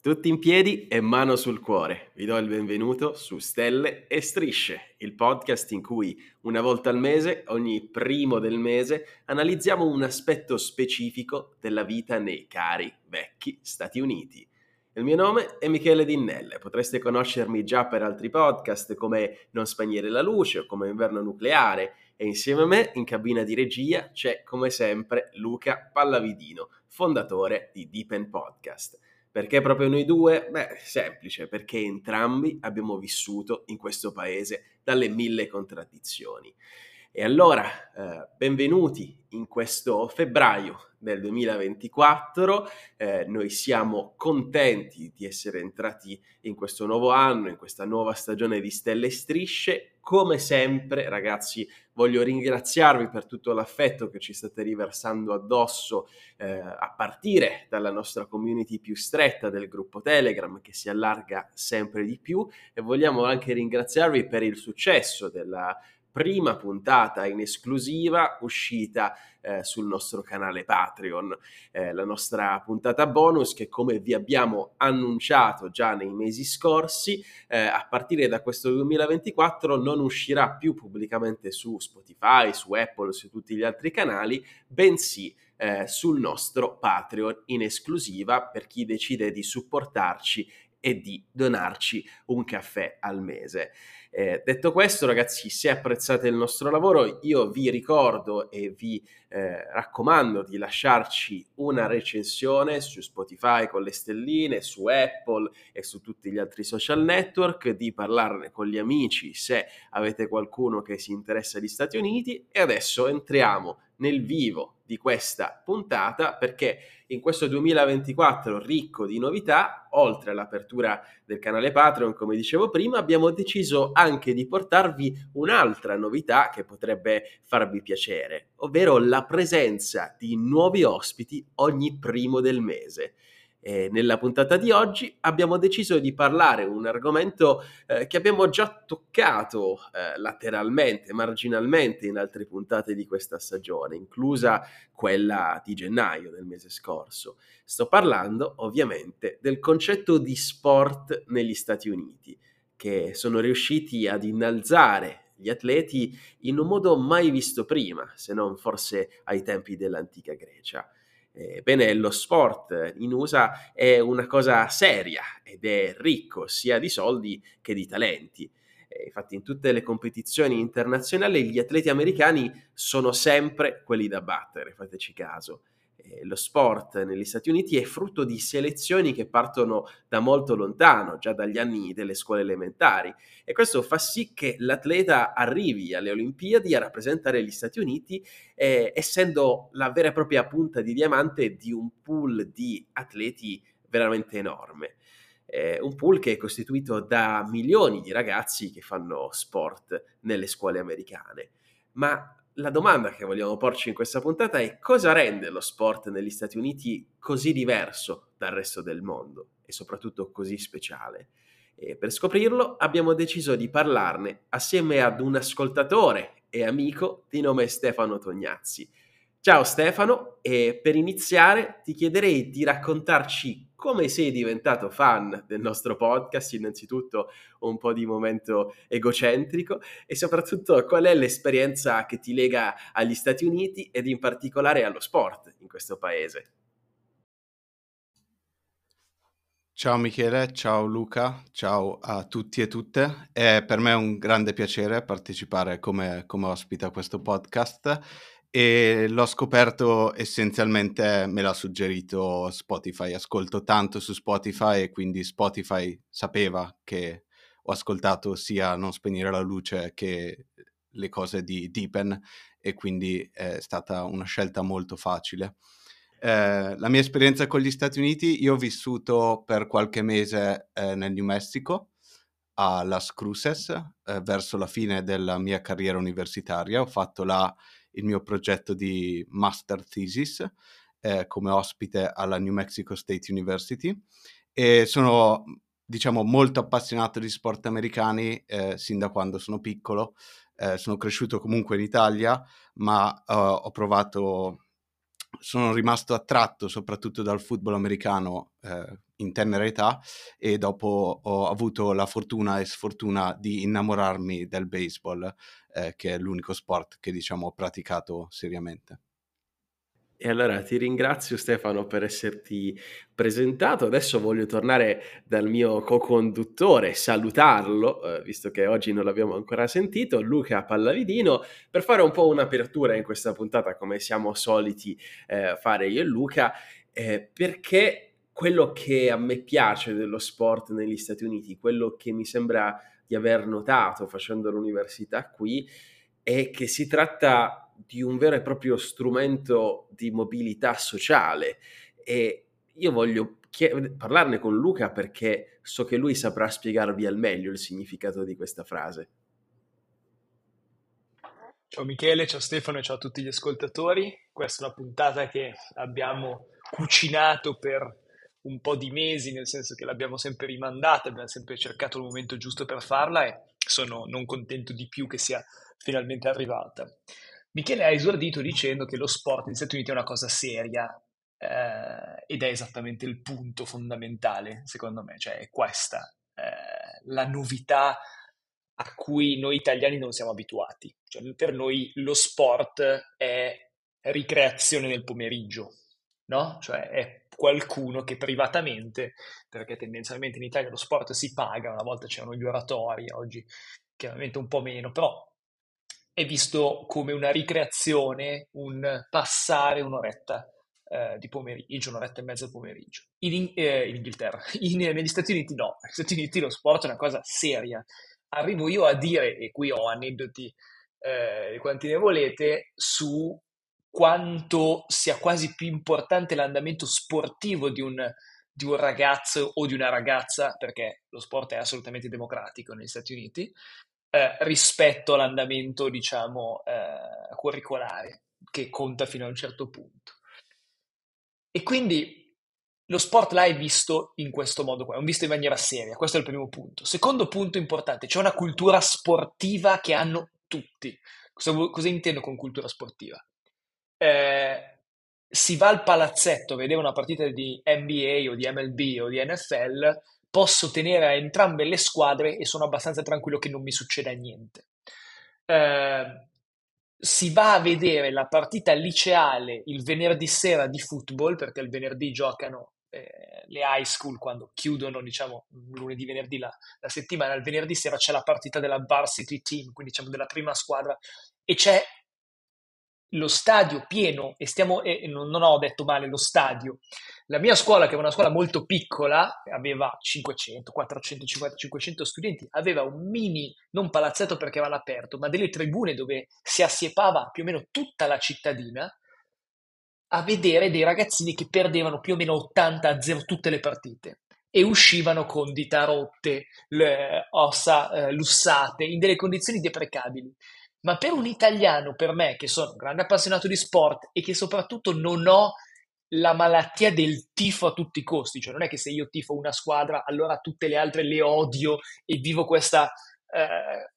Tutti in piedi e mano sul cuore. Vi do il benvenuto su Stelle e Strisce, il podcast in cui una volta al mese, ogni primo del mese, analizziamo un aspetto specifico della vita nei cari vecchi Stati Uniti. Il mio nome è Michele Dinnelle, potreste conoscermi già per altri podcast come Non spegnere la luce o come Inverno nucleare e insieme a me in cabina di regia c'è come sempre Luca Pallavidino, fondatore di Deepen Podcast. Perché proprio noi due? Beh, semplice, perché entrambi abbiamo vissuto in questo paese dalle mille contraddizioni. E allora, eh, benvenuti in questo febbraio del 2024. Eh, noi siamo contenti di essere entrati in questo nuovo anno, in questa nuova stagione di Stelle e Strisce. Come sempre, ragazzi, voglio ringraziarvi per tutto l'affetto che ci state riversando addosso eh, a partire dalla nostra community più stretta del gruppo Telegram che si allarga sempre di più e vogliamo anche ringraziarvi per il successo della prima puntata in esclusiva uscita eh, sul nostro canale Patreon, eh, la nostra puntata bonus che come vi abbiamo annunciato già nei mesi scorsi, eh, a partire da questo 2024 non uscirà più pubblicamente su Spotify, su Apple, su tutti gli altri canali, bensì eh, sul nostro Patreon in esclusiva per chi decide di supportarci e di donarci un caffè al mese. Eh, detto questo, ragazzi, se apprezzate il nostro lavoro, io vi ricordo e vi eh, raccomando di lasciarci una recensione su Spotify con le stelline, su Apple e su tutti gli altri social network, di parlarne con gli amici se avete qualcuno che si interessa agli Stati Uniti. E adesso entriamo nel vivo di questa puntata perché in questo 2024 ricco di novità, oltre all'apertura del canale Patreon, come dicevo prima, abbiamo deciso anche di portarvi un'altra novità che potrebbe farvi piacere, ovvero la presenza di nuovi ospiti ogni primo del mese. E nella puntata di oggi abbiamo deciso di parlare un argomento eh, che abbiamo già toccato eh, lateralmente, marginalmente in altre puntate di questa stagione, inclusa quella di gennaio del mese scorso. Sto parlando ovviamente del concetto di sport negli Stati Uniti, che sono riusciti ad innalzare gli atleti in un modo mai visto prima, se non forse ai tempi dell'antica Grecia. Ebbene, lo sport in USA è una cosa seria ed è ricco sia di soldi che di talenti. infatti in tutte le competizioni internazionali gli atleti americani sono sempre quelli da battere, fateci caso. Eh, lo sport negli Stati Uniti è frutto di selezioni che partono da molto lontano, già dagli anni delle scuole elementari, e questo fa sì che l'atleta arrivi alle Olimpiadi a rappresentare gli Stati Uniti, eh, essendo la vera e propria punta di diamante di un pool di atleti veramente enorme. Eh, un pool che è costituito da milioni di ragazzi che fanno sport nelle scuole americane. Ma la domanda che vogliamo porci in questa puntata è cosa rende lo sport negli Stati Uniti così diverso dal resto del mondo e soprattutto così speciale? E per scoprirlo abbiamo deciso di parlarne assieme ad un ascoltatore e amico di nome Stefano Tognazzi. Ciao Stefano e per iniziare ti chiederei di raccontarci come sei diventato fan del nostro podcast, innanzitutto un po' di momento egocentrico e soprattutto qual è l'esperienza che ti lega agli Stati Uniti ed in particolare allo sport in questo paese. Ciao Michele, ciao Luca, ciao a tutti e tutte. È per me un grande piacere partecipare come, come ospite a questo podcast e l'ho scoperto essenzialmente, me l'ha suggerito Spotify. Ascolto tanto su Spotify e quindi Spotify sapeva che ho ascoltato sia Non spegnere la luce che le cose di Deepen e quindi è stata una scelta molto facile. Eh, la mia esperienza con gli Stati Uniti, io ho vissuto per qualche mese eh, nel New Mexico a Las Cruces eh, verso la fine della mia carriera universitaria. Ho fatto là il mio progetto di master thesis eh, come ospite alla New Mexico State University e sono diciamo molto appassionato di sport americani eh, sin da quando sono piccolo. Eh, sono cresciuto comunque in Italia, ma uh, ho provato sono rimasto attratto soprattutto dal football americano eh, in tenera età e dopo ho avuto la fortuna e sfortuna di innamorarmi del baseball, eh, che è l'unico sport che diciamo ho praticato seriamente. E allora ti ringrazio Stefano per esserti presentato. Adesso voglio tornare dal mio co-conduttore, salutarlo, eh, visto che oggi non l'abbiamo ancora sentito, Luca Pallavidino, per fare un po' un'apertura in questa puntata come siamo soliti eh, fare io e Luca, eh, perché quello che a me piace dello sport negli Stati Uniti, quello che mi sembra di aver notato facendo l'università qui, è che si tratta di un vero e proprio strumento di mobilità sociale e io voglio chied- parlarne con Luca perché so che lui saprà spiegarvi al meglio il significato di questa frase. Ciao Michele, ciao Stefano e ciao a tutti gli ascoltatori. Questa è una puntata che abbiamo cucinato per un po' di mesi, nel senso che l'abbiamo sempre rimandata, abbiamo sempre cercato il momento giusto per farla e sono non contento di più che sia finalmente arrivata. Michele ha esordito dicendo che lo sport negli Stati Uniti è una cosa seria eh, ed è esattamente il punto fondamentale, secondo me, cioè è questa eh, la novità a cui noi italiani non siamo abituati. Cioè, per noi lo sport è ricreazione nel pomeriggio, no? Cioè è qualcuno che privatamente, perché tendenzialmente in Italia lo sport si paga, una volta c'erano gli oratori, oggi chiaramente un po' meno, però è visto come una ricreazione, un passare un'oretta eh, di pomeriggio, un'oretta e mezza di pomeriggio. In, eh, in Inghilterra, in, negli Stati Uniti no, negli Stati Uniti lo sport è una cosa seria. Arrivo io a dire, e qui ho aneddoti eh, quanti ne volete, su quanto sia quasi più importante l'andamento sportivo di un, di un ragazzo o di una ragazza, perché lo sport è assolutamente democratico negli Stati Uniti, eh, rispetto all'andamento, diciamo, eh, curricolare, che conta fino a un certo punto. E quindi lo sport là è visto in questo modo qua, è visto in maniera seria, questo è il primo punto. Secondo punto importante, c'è una cultura sportiva che hanno tutti. Cosa, cosa intendo con cultura sportiva? Eh, si va al palazzetto a vedere una partita di NBA o di MLB o di NFL posso tenere a entrambe le squadre e sono abbastanza tranquillo che non mi succeda niente. Eh, si va a vedere la partita liceale il venerdì sera di football, perché il venerdì giocano eh, le high school quando chiudono, diciamo, lunedì, venerdì la, la, settimana, il venerdì sera c'è la partita della varsity team, quindi diciamo della prima squadra, e c'è lo stadio pieno, e stiamo, e non, non ho detto male, lo stadio. La mia scuola, che è una scuola molto piccola, aveva 500, 450, 500 studenti, aveva un mini, non palazzetto perché era all'aperto, ma delle tribune dove si assiepava più o meno tutta la cittadina a vedere dei ragazzini che perdevano più o meno 80 a 0 tutte le partite e uscivano con dita rotte, le ossa eh, lussate, in delle condizioni deprecabili. Ma per un italiano, per me, che sono un grande appassionato di sport e che soprattutto non ho la malattia del tifo a tutti i costi, cioè non è che se io tifo una squadra, allora tutte le altre le odio e vivo questa... Eh,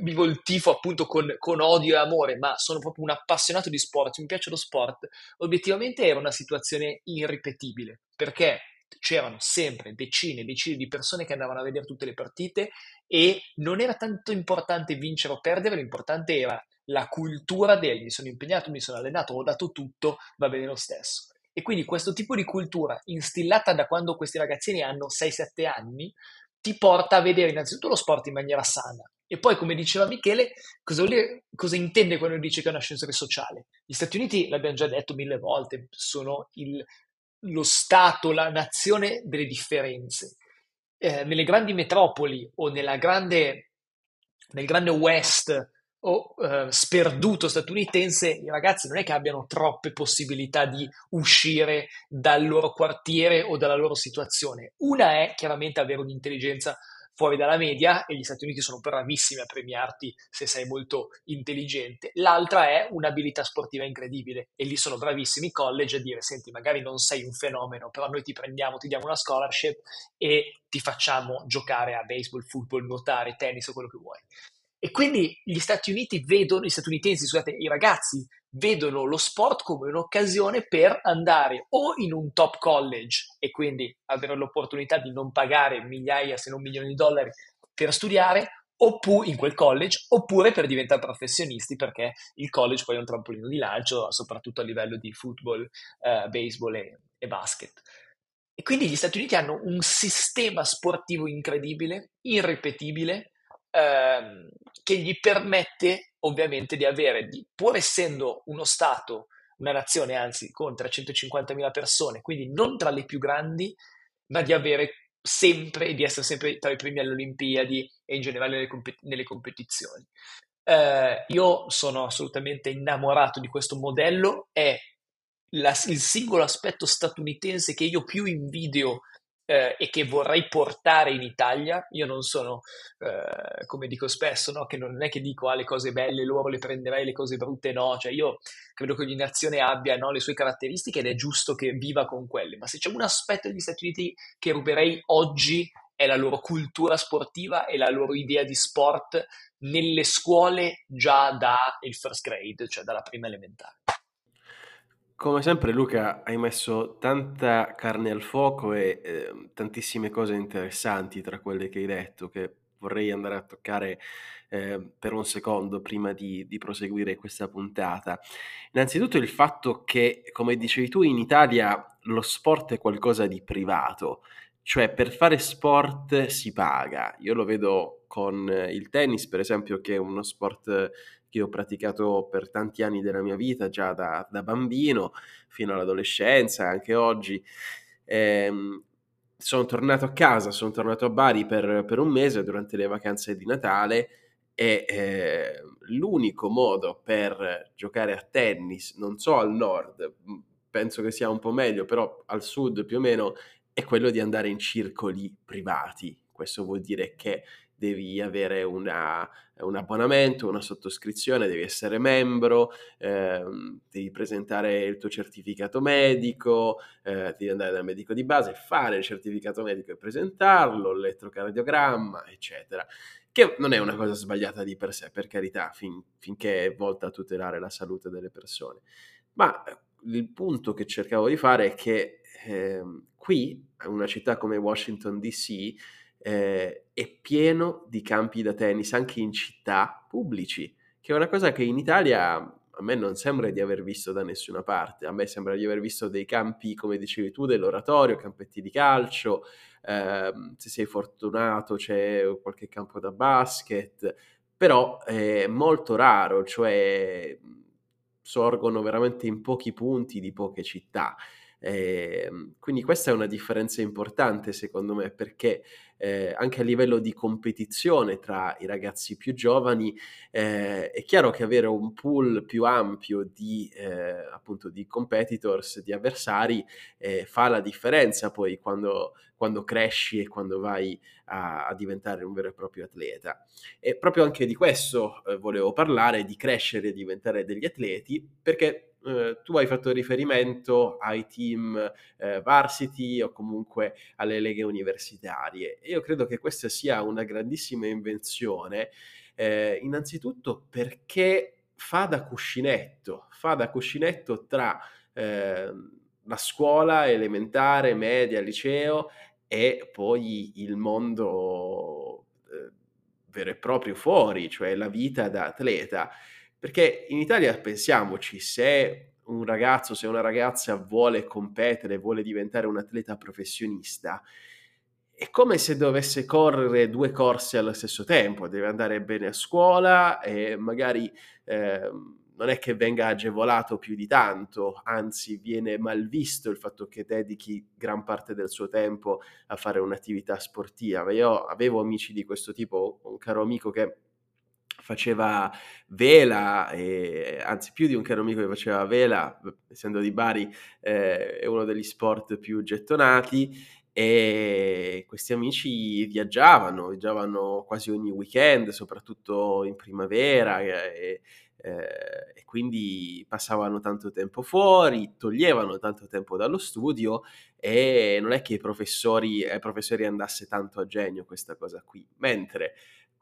vivo il tifo appunto con, con, odio e amore, ma sono proprio un appassionato di sport, mi piace lo sport, obiettivamente era una situazione irripetibile, perché c'erano sempre decine e decine di persone che andavano a vedere tutte le partite e non era tanto importante vincere o perdere, l'importante era la cultura del mi sono impegnato, mi sono allenato, ho dato tutto, va bene lo stesso. E quindi questo tipo di cultura, instillata da quando questi ragazzini hanno 6-7 anni, ti porta a vedere innanzitutto lo sport in maniera sana. E poi, come diceva Michele, cosa, dire, cosa intende quando dice che è un ascensore sociale? Gli Stati Uniti, l'abbiamo già detto mille volte, sono il, lo Stato, la nazione delle differenze. Eh, nelle grandi metropoli o grande, nel grande West o eh, sperduto statunitense, i ragazzi non è che abbiano troppe possibilità di uscire dal loro quartiere o dalla loro situazione. Una è chiaramente avere un'intelligenza fuori dalla media e gli Stati Uniti sono bravissimi a premiarti se sei molto intelligente. L'altra è un'abilità sportiva incredibile e lì sono bravissimi i college a dire senti magari non sei un fenomeno però noi ti prendiamo, ti diamo una scholarship e ti facciamo giocare a baseball, football, nuotare, tennis o quello che vuoi. E quindi gli Stati Uniti vedono, gli statunitensi, scusate, i ragazzi vedono lo sport come un'occasione per andare o in un top college e quindi avere l'opportunità di non pagare migliaia se non milioni di dollari per studiare oppure in quel college oppure per diventare professionisti perché il college poi è un trampolino di lancio soprattutto a livello di football, eh, baseball e, e basket. E quindi gli Stati Uniti hanno un sistema sportivo incredibile, irripetibile, ehm, che gli permette ovviamente di avere, di, pur essendo uno Stato, una nazione anzi con 350.000 persone, quindi non tra le più grandi, ma di avere sempre, di essere sempre tra i primi alle Olimpiadi e in generale nelle, comp- nelle competizioni. Eh, io sono assolutamente innamorato di questo modello, è la, il singolo aspetto statunitense che io più invidio eh, e che vorrei portare in Italia. Io non sono, eh, come dico spesso, no? che non è che dico ah, le cose belle loro le prenderei, le cose brutte no. Cioè io credo che ogni nazione abbia no, le sue caratteristiche ed è giusto che viva con quelle. Ma se c'è un aspetto degli Stati Uniti che ruberei oggi è la loro cultura sportiva e la loro idea di sport nelle scuole già dal first grade, cioè dalla prima elementare. Come sempre Luca hai messo tanta carne al fuoco e eh, tantissime cose interessanti tra quelle che hai detto che vorrei andare a toccare eh, per un secondo prima di, di, proseguire questa puntata. Innanzitutto il fatto che, come dicevi tu, in Italia lo sport è qualcosa di privato, cioè per fare sport si paga. Io lo vedo con il tennis, per esempio, che è uno sport che ho praticato per tanti anni della mia vita, già da, da bambino fino all'adolescenza, anche oggi. Ehm, sono tornato a casa, sono tornato a Bari per, per un mese durante le vacanze di Natale e eh, l'unico modo per giocare a tennis, non so al nord, penso che sia un po' meglio, però al sud più o meno, è quello di andare in circoli privati. Questo vuol dire che devi avere una, un abbonamento, una sottoscrizione, devi essere membro, ehm, devi presentare il tuo certificato medico, eh, devi andare dal medico di base, fare il certificato medico e presentarlo, l'elettrocardiogramma, eccetera. Che non è una cosa sbagliata di per sé, per carità, fin, finché è volta a tutelare la salute delle persone. Ma eh, il punto che cercavo di fare è che eh, qui, in una città come Washington DC, eh, è pieno di campi da tennis anche in città pubblici, che è una cosa che in Italia a me non sembra di aver visto da nessuna parte, a me sembra di aver visto dei campi, come dicevi tu, dell'oratorio, campetti di calcio, eh, se sei fortunato c'è qualche campo da basket, però è molto raro, cioè sorgono veramente in pochi punti di poche città. Eh, quindi questa è una differenza importante secondo me perché eh, anche a livello di competizione tra i ragazzi più giovani eh, è chiaro che avere un pool più ampio di, eh, appunto, di competitors, di avversari eh, fa la differenza poi quando, quando cresci e quando vai a, a, diventare un vero e proprio atleta. E proprio anche di questo eh, volevo parlare, di crescere e diventare degli atleti perché eh, tu hai fatto riferimento ai team eh, varsity o comunque alle leghe universitarie. Io credo che questa sia una grandissima invenzione, eh, innanzitutto perché fa da cuscinetto, fa da cuscinetto tra ehm, la scuola elementare, media, liceo e poi il mondo eh, vero e proprio fuori, cioè la vita da atleta. Perché in Italia pensiamoci, se un ragazzo, se una ragazza vuole competere, vuole diventare un atleta professionista, è come se dovesse correre due corse allo stesso tempo, deve andare bene a scuola e magari eh, non è che venga agevolato più di tanto, anzi viene mal visto il fatto che dedichi gran parte del suo tempo a fare un'attività sportiva. Io avevo amici di questo tipo, un caro amico che faceva vela, e, anzi più di un caro amico che faceva vela, essendo di Bari eh, è uno degli sport più gettonati e questi amici viaggiavano, viaggiavano quasi ogni weekend, soprattutto in primavera e, eh, e quindi passavano tanto tempo fuori, toglievano tanto tempo dallo studio e non è che ai professori, ai professori andasse tanto a genio questa cosa qui, mentre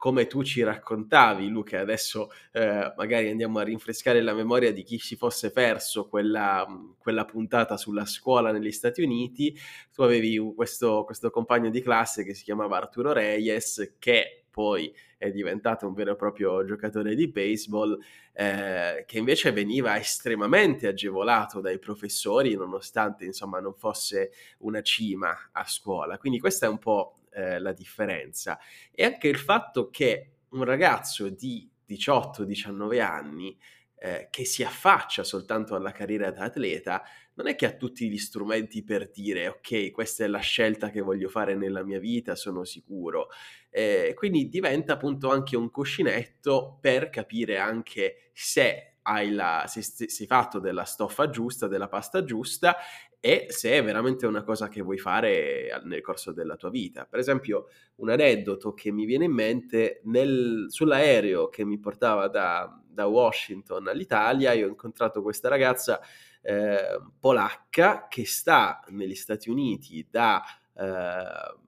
come tu ci raccontavi, Luca, adesso eh, magari andiamo a rinfrescare la memoria di chi si fosse perso quella, quella puntata sulla scuola negli Stati Uniti, tu avevi questo, questo compagno di classe che si chiamava Arturo Reyes, che poi è diventato un vero e proprio giocatore di baseball, eh, che invece veniva estremamente agevolato dai professori, nonostante insomma non fosse una cima a scuola. Quindi questa è un po' eh, la differenza. E anche il fatto che un ragazzo di 18-19 anni eh, che si affaccia soltanto alla carriera da atleta, non è che ha tutti gli strumenti per dire ok, questa è la scelta che voglio fare nella mia vita, sono sicuro. Eh, quindi diventa appunto anche un cuscinetto per capire anche se hai, la, se, sei fatto della stoffa giusta, della pasta giusta e se è veramente una cosa che vuoi fare nel corso della tua vita. Per esempio, un aneddoto che mi viene in mente, nel, sull'aereo che mi portava da, da, Washington all'Italia, io ho incontrato questa ragazza eh, polacca che sta negli Stati Uniti da... Eh,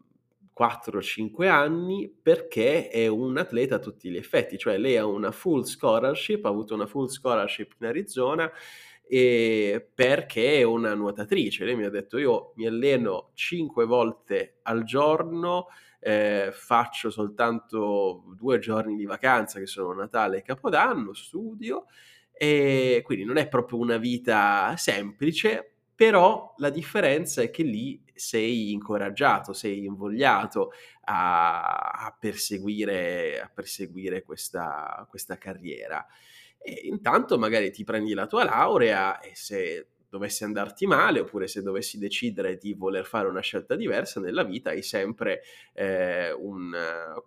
4-5 anni perché è un atleta a tutti gli effetti, cioè lei ha una full scholarship, ha avuto una full scholarship in Arizona e perché è una nuotatrice. Lei mi ha detto io mi alleno 5 volte al giorno, eh, faccio soltanto due giorni di vacanza che sono Natale e Capodanno, studio e quindi non è proprio una vita semplice, però la differenza è che lì sei incoraggiato, sei invogliato a, a perseguire, a perseguire questa, questa carriera. E intanto magari ti prendi la tua laurea e se dovessi andarti male oppure se dovessi decidere di voler fare una scelta diversa nella vita hai sempre eh, un,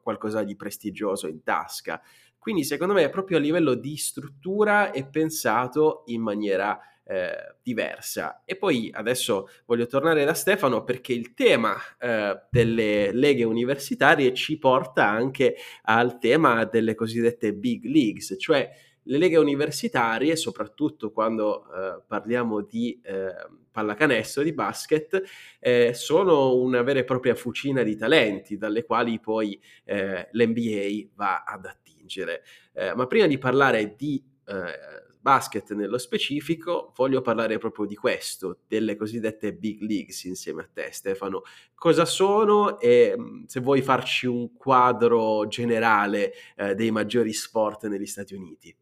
qualcosa di prestigioso in tasca. Quindi secondo me proprio a livello di struttura è pensato in maniera eh, diversa. E poi adesso voglio tornare da Stefano perché il tema eh, delle leghe universitarie ci porta anche al tema delle cosiddette big leagues, cioè le leghe universitarie, soprattutto quando eh, parliamo di eh, pallacanestro, di basket, eh, sono una vera e propria fucina di talenti dalle quali poi eh, l'NBA va ad attingere. Eh, ma prima di parlare di eh, basket nello specifico, voglio parlare proprio di questo, delle cosiddette big leagues insieme a te Stefano. Cosa sono e mm, se vuoi farci un quadro generale dei maggiori sport negli Stati Uniti.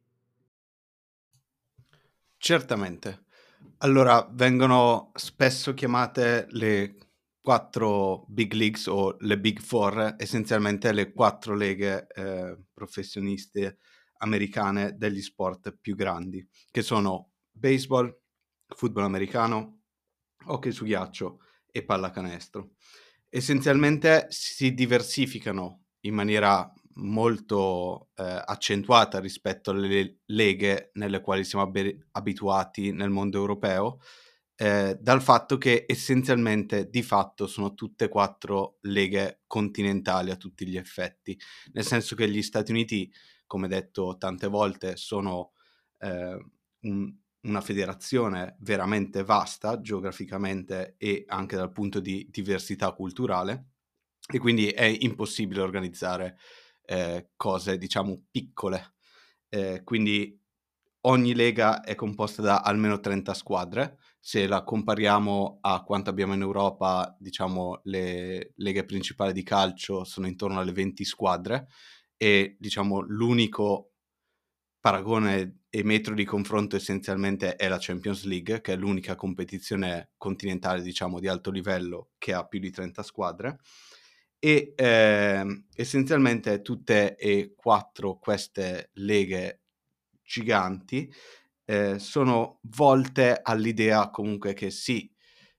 Certamente. Allora, vengono spesso chiamate le quattro big leagues o le big four, essenzialmente le quattro leghe eh, professioniste americane degli sport più grandi, che sono baseball, football americano, hockey su ghiaccio e pallacanestro. Essenzialmente si diversificano in maniera molto eh, accentuata rispetto alle leghe nelle quali siamo ab- abituati nel mondo europeo, eh, dal fatto che essenzialmente di fatto sono tutte e quattro leghe continentali a tutti gli effetti, nel senso che gli Stati Uniti come detto tante volte, sono eh, un, una federazione veramente vasta geograficamente e anche dal punto di diversità culturale e quindi è impossibile organizzare eh, cose, diciamo, piccole. Eh, quindi ogni lega è composta da almeno 30 squadre. Se la compariamo a quanto abbiamo in Europa, diciamo, le leghe principali di calcio sono intorno alle 20 squadre e diciamo l'unico paragone e metro di confronto essenzialmente è la Champions League, che è l'unica competizione continentale, diciamo, di alto livello che ha più di 30 squadre. E eh, essenzialmente tutte e quattro queste leghe giganti eh, sono volte all'idea comunque che sì,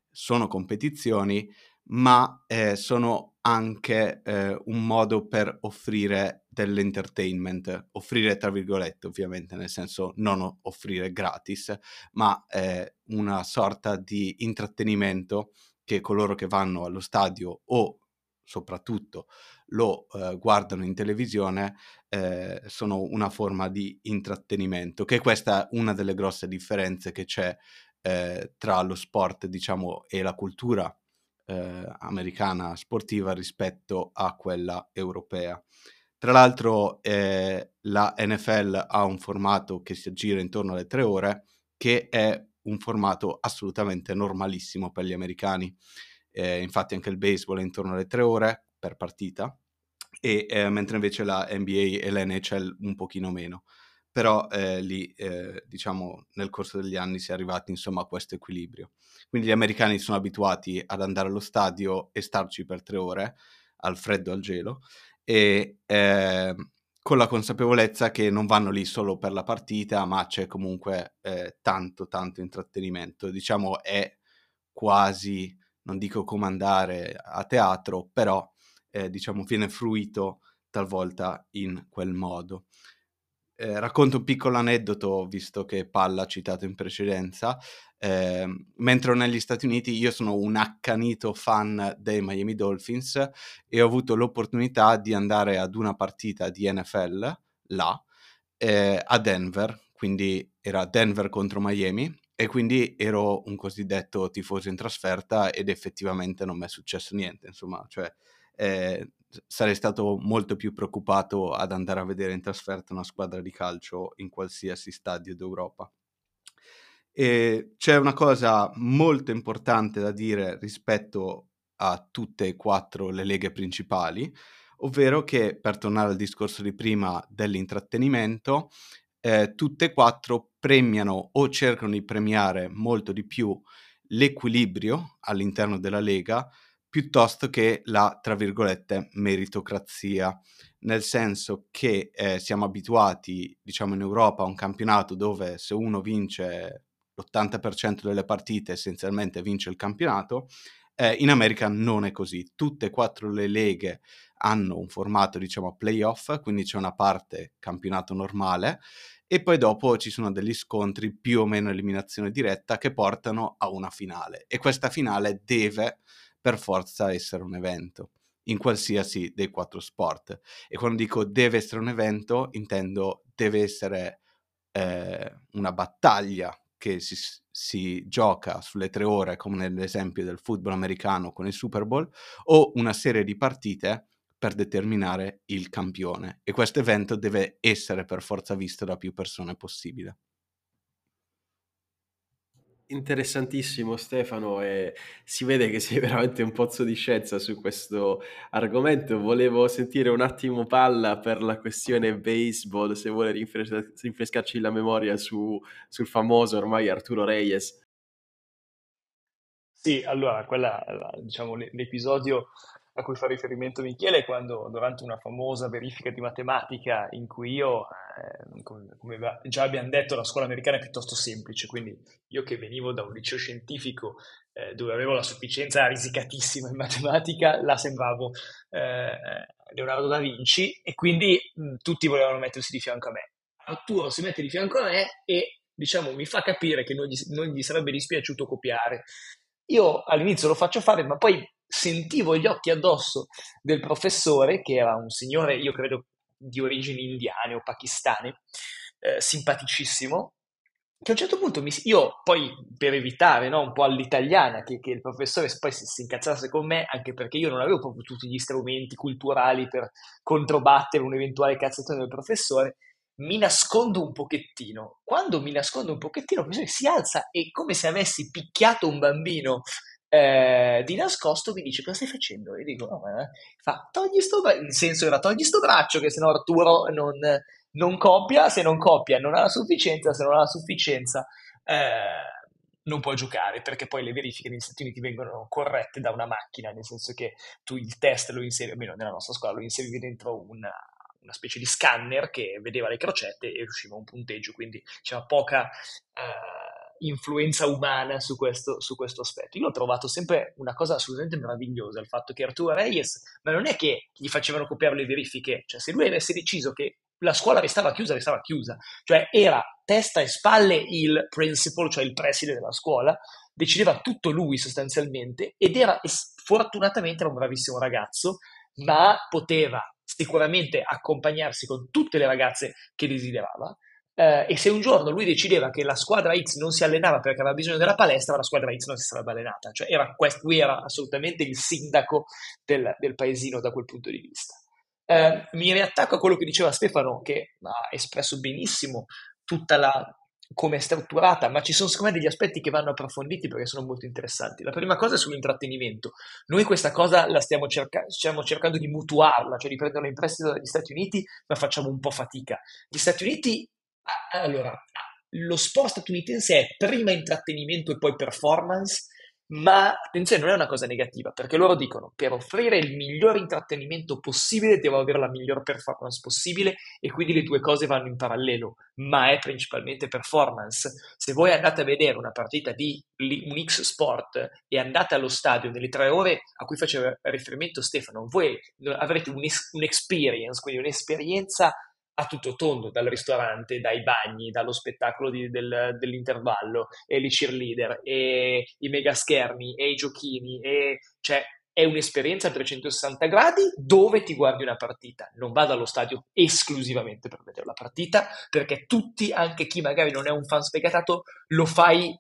sono competizioni, ma eh, sono anche eh, un modo per offrire dell'entertainment, offrire tra virgolette ovviamente, nel senso non offrire gratis, ma eh, una sorta di intrattenimento che coloro che vanno allo stadio o soprattutto lo eh, guardano in televisione eh, sono una forma di intrattenimento, che questa è una delle grosse differenze che c'è eh, tra lo sport, diciamo, e la cultura eh, americana sportiva rispetto a quella europea. Tra l'altro eh, la NFL ha un formato che si aggira intorno alle tre ore, che è un formato assolutamente normalissimo per gli americani. Eh, infatti anche il baseball è intorno alle tre ore per partita, e, eh, mentre invece la NBA e l'NHL un pochino meno. Però eh, lì, eh, diciamo, nel corso degli anni si è arrivati insomma a questo equilibrio. Quindi gli americani sono abituati ad andare allo stadio e starci per tre ore, al freddo, al gelo, e eh, con la consapevolezza che non vanno lì solo per la partita, ma c'è comunque eh, tanto, tanto intrattenimento. Diciamo è quasi, non dico come andare a teatro, però eh, diciamo viene fruito talvolta in quel modo. Eh, racconto un piccolo aneddoto, visto che Palla ha citato in precedenza. Eh, mentre negli Stati Uniti io sono un accanito fan dei Miami Dolphins e ho avuto l'opportunità di andare ad una partita di NFL là, eh, a Denver, quindi era Denver contro Miami e quindi ero un cosiddetto tifoso in trasferta ed effettivamente non mi è successo niente, insomma, cioè eh, sarei stato molto più preoccupato ad andare a vedere in trasferta una squadra di calcio in qualsiasi stadio d'Europa. E c'è una cosa molto importante da dire rispetto a tutte e quattro le leghe principali, ovvero che, per tornare al discorso di prima dell'intrattenimento, eh, tutte e quattro premiano o cercano di premiare molto di più l'equilibrio all'interno della lega piuttosto che la, tra virgolette, meritocrazia, nel senso che eh, siamo abituati, diciamo, in Europa a un campionato dove se uno vince l'80% delle partite essenzialmente vince il campionato, eh, in America non è così. Tutte e quattro le leghe hanno un formato, diciamo, playoff, quindi c'è una parte campionato normale e poi dopo ci sono degli scontri più o meno eliminazione diretta che portano a una finale e questa finale deve per forza essere un evento in qualsiasi dei quattro sport. E quando dico deve essere un evento, intendo deve essere eh, una battaglia che si, si, gioca sulle tre ore, come nell'esempio del football americano con il Super Bowl, o una serie di partite per determinare il campione. E questo evento deve essere per forza visto da più persone possibile. Interessantissimo Stefano e si vede che sei veramente un pozzo di scienza su questo argomento. Volevo sentire un attimo palla per la questione baseball, se vuole rinfres- rinfrescarci la memoria su, sul famoso ormai Arturo Reyes. Sì, allora, quella, diciamo, l'episodio a cui fa riferimento Michele quando durante una famosa verifica di matematica in cui io, eh, come, già abbiamo detto, la scuola americana è piuttosto semplice, quindi io che venivo da un liceo scientifico eh, dove avevo la sufficienza risicatissima in matematica, la sembravo eh, Leonardo da Vinci e quindi mh, tutti volevano mettersi di fianco a me. Arturo si mette di fianco a me e diciamo mi fa capire che non gli, non gli sarebbe dispiaciuto copiare. Io all'inizio lo faccio fare, ma poi sentivo gli occhi addosso del professore, che era un signore, io credo, di origini indiane o pakistane, eh, simpaticissimo, che a un certo punto mi, io poi per evitare no, un po' all'italiana che, che il professore poi si, si, incazzasse con me, anche perché io non avevo proprio tutti gli strumenti culturali per controbattere un'eventuale cazzazione del professore, mi nascondo un pochettino. Quando mi nascondo un pochettino, il professore si alza e come se avessi picchiato un bambino eh, di nascosto mi dice cosa stai facendo? E dico, no, fa, togli sto braccio, il senso era togli sto braccio che sennò Arturo non, non copia, se non copia non ha la sufficienza, se non ha la sufficienza eh, non può giocare perché poi le verifiche negli Stati Uniti vengono corrette da una macchina, nel senso che tu il test lo inseri, almeno nella nostra scuola lo inserivi dentro una, una specie di scanner che vedeva le crocette e usciva un punteggio, quindi c'era poca... Eh, influenza umana su questo, su questo aspetto. Io ho trovato sempre una cosa assolutamente meravigliosa, il fatto che Arturo Reyes, ma non è che gli facevano copiare le verifiche, cioè se lui avesse deciso che la scuola restava chiusa, restava chiusa, cioè era testa e spalle il principal, cioè il preside della scuola, decideva tutto lui sostanzialmente ed era fortunatamente era un bravissimo ragazzo, ma poteva sicuramente accompagnarsi con tutte le ragazze che desiderava eh, e se un giorno lui decideva che la squadra X non si allenava perché aveva bisogno della palestra, la squadra X non si sarebbe allenata. Cioè era quest- lui era assolutamente il sindaco del, del paesino da quel punto di vista. Eh, mi riattacco a quello che diceva Stefano, che ha espresso benissimo tutta la come è strutturata, ma ci sono secondo me degli aspetti che vanno approfonditi perché sono molto interessanti. La prima cosa è sull'intrattenimento. Noi questa cosa la stiamo, cerca- stiamo cercando di mutuarla, cioè di prenderla in prestito dagli Stati Uniti, ma facciamo un po' fatica. Gli Stati Uniti, allora, lo sport statunitense è prima intrattenimento e poi performance, ma attenzione, non è una cosa negativa, perché loro dicono per offrire il miglior intrattenimento possibile devo avere la miglior performance possibile e quindi le due cose vanno in parallelo, ma è principalmente performance. Se voi andate a vedere una partita di un X Sport e andate allo stadio nelle tre ore a cui faceva riferimento Stefano, voi avrete un'experience, quindi un'esperienza a tutto tondo, dal ristorante, dai bagni, dallo spettacolo di, del, dell'intervallo, e i cheerleader, e i mega schermi, e i giochini, e cioè è un'esperienza a 360 gradi dove ti guardi una partita. Non vado allo stadio esclusivamente per vedere la partita, perché tutti, anche chi magari non è un fan sfegatato, lo fai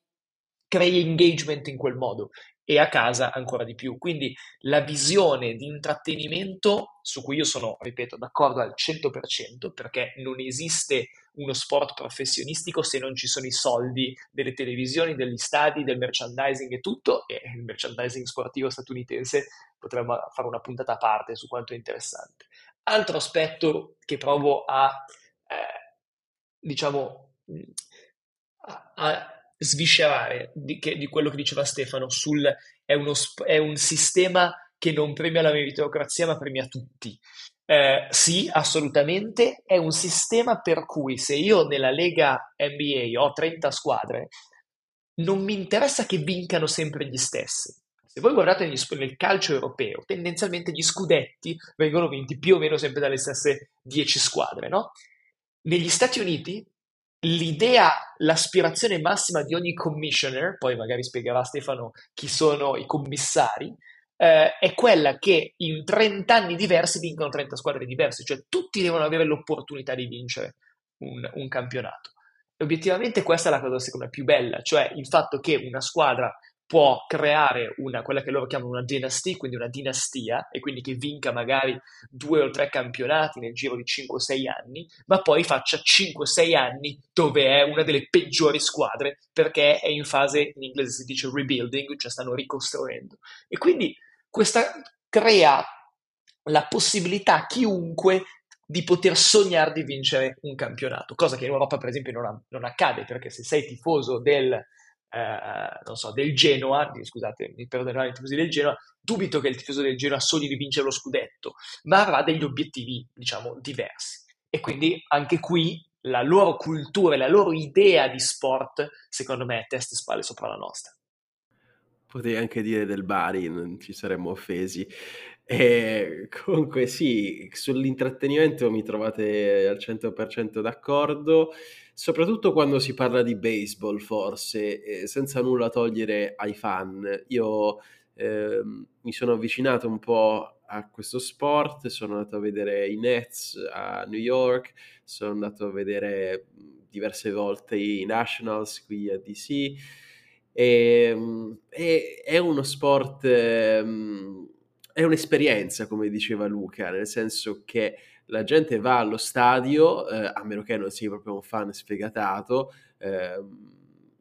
crei engagement in quel modo e a casa ancora di più. Quindi la visione di intrattenimento su cui io sono, ripeto, d'accordo al 100% perché non esiste uno sport professionistico se non ci sono i soldi delle televisioni, degli stadi, del merchandising e tutto e il merchandising sportivo statunitense potremmo fare una puntata a parte su quanto è interessante. Altro aspetto che provo a, eh, diciamo, a, a sviscerare di, che, di, quello che diceva Stefano sul è, uno, è un sistema che non premia la meritocrazia ma premia tutti. Eh, sì, assolutamente, è un sistema per cui se io nella Lega NBA ho 30 squadre, non mi interessa che vincano sempre gli stessi. Se voi guardate nel calcio europeo, tendenzialmente gli scudetti vengono vinti più o meno sempre dalle stesse 10 squadre, no? Negli Stati Uniti l'idea, l'aspirazione massima di ogni commissioner, poi magari spiegherà Stefano chi sono i commissari, eh, è quella che in 30 anni diversi vincono 30 squadre diverse, cioè tutti devono avere l'opportunità di vincere un, un campionato. E obiettivamente questa è la cosa secondo me più bella, cioè il fatto che una squadra può creare una, quella che loro chiamano una dynasty, quindi una dinastia, e quindi che vinca magari due o tre campionati nel giro di 5-6 anni, ma poi faccia 5-6 anni dove è una delle peggiori squadre perché è in fase, in inglese si dice rebuilding, cioè stanno ricostruendo. E quindi questa crea la possibilità a chiunque di poter sognare di vincere un campionato, cosa che in Europa per esempio non, non accade, perché se sei tifoso del eh, non so, del Genoa, scusate, mi perdoneranno i tifosi del Genoa, dubito che il tifoso del Genoa sogni di vincere lo scudetto, ma avrà degli obiettivi, diciamo, diversi. E quindi anche qui la loro cultura e la loro idea di sport, secondo me, è testa e spalle sopra la nostra. Potrei anche dire del Bari, non ci saremmo offesi. E comunque sì, sull'intrattenimento mi trovate al 100% d'accordo soprattutto quando si parla di baseball, forse, eh, senza nulla togliere ai fan. Io eh, mi sono avvicinato un po' a questo sport, sono andato a vedere i Nets a New York, sono andato a vedere diverse volte i Nationals qui a DC. E, ehm, e, è uno sport, ehm, è un'esperienza, come diceva Luca, nel senso che la gente va allo stadio, eh, a meno che non sia proprio un fan sfegatato, eh,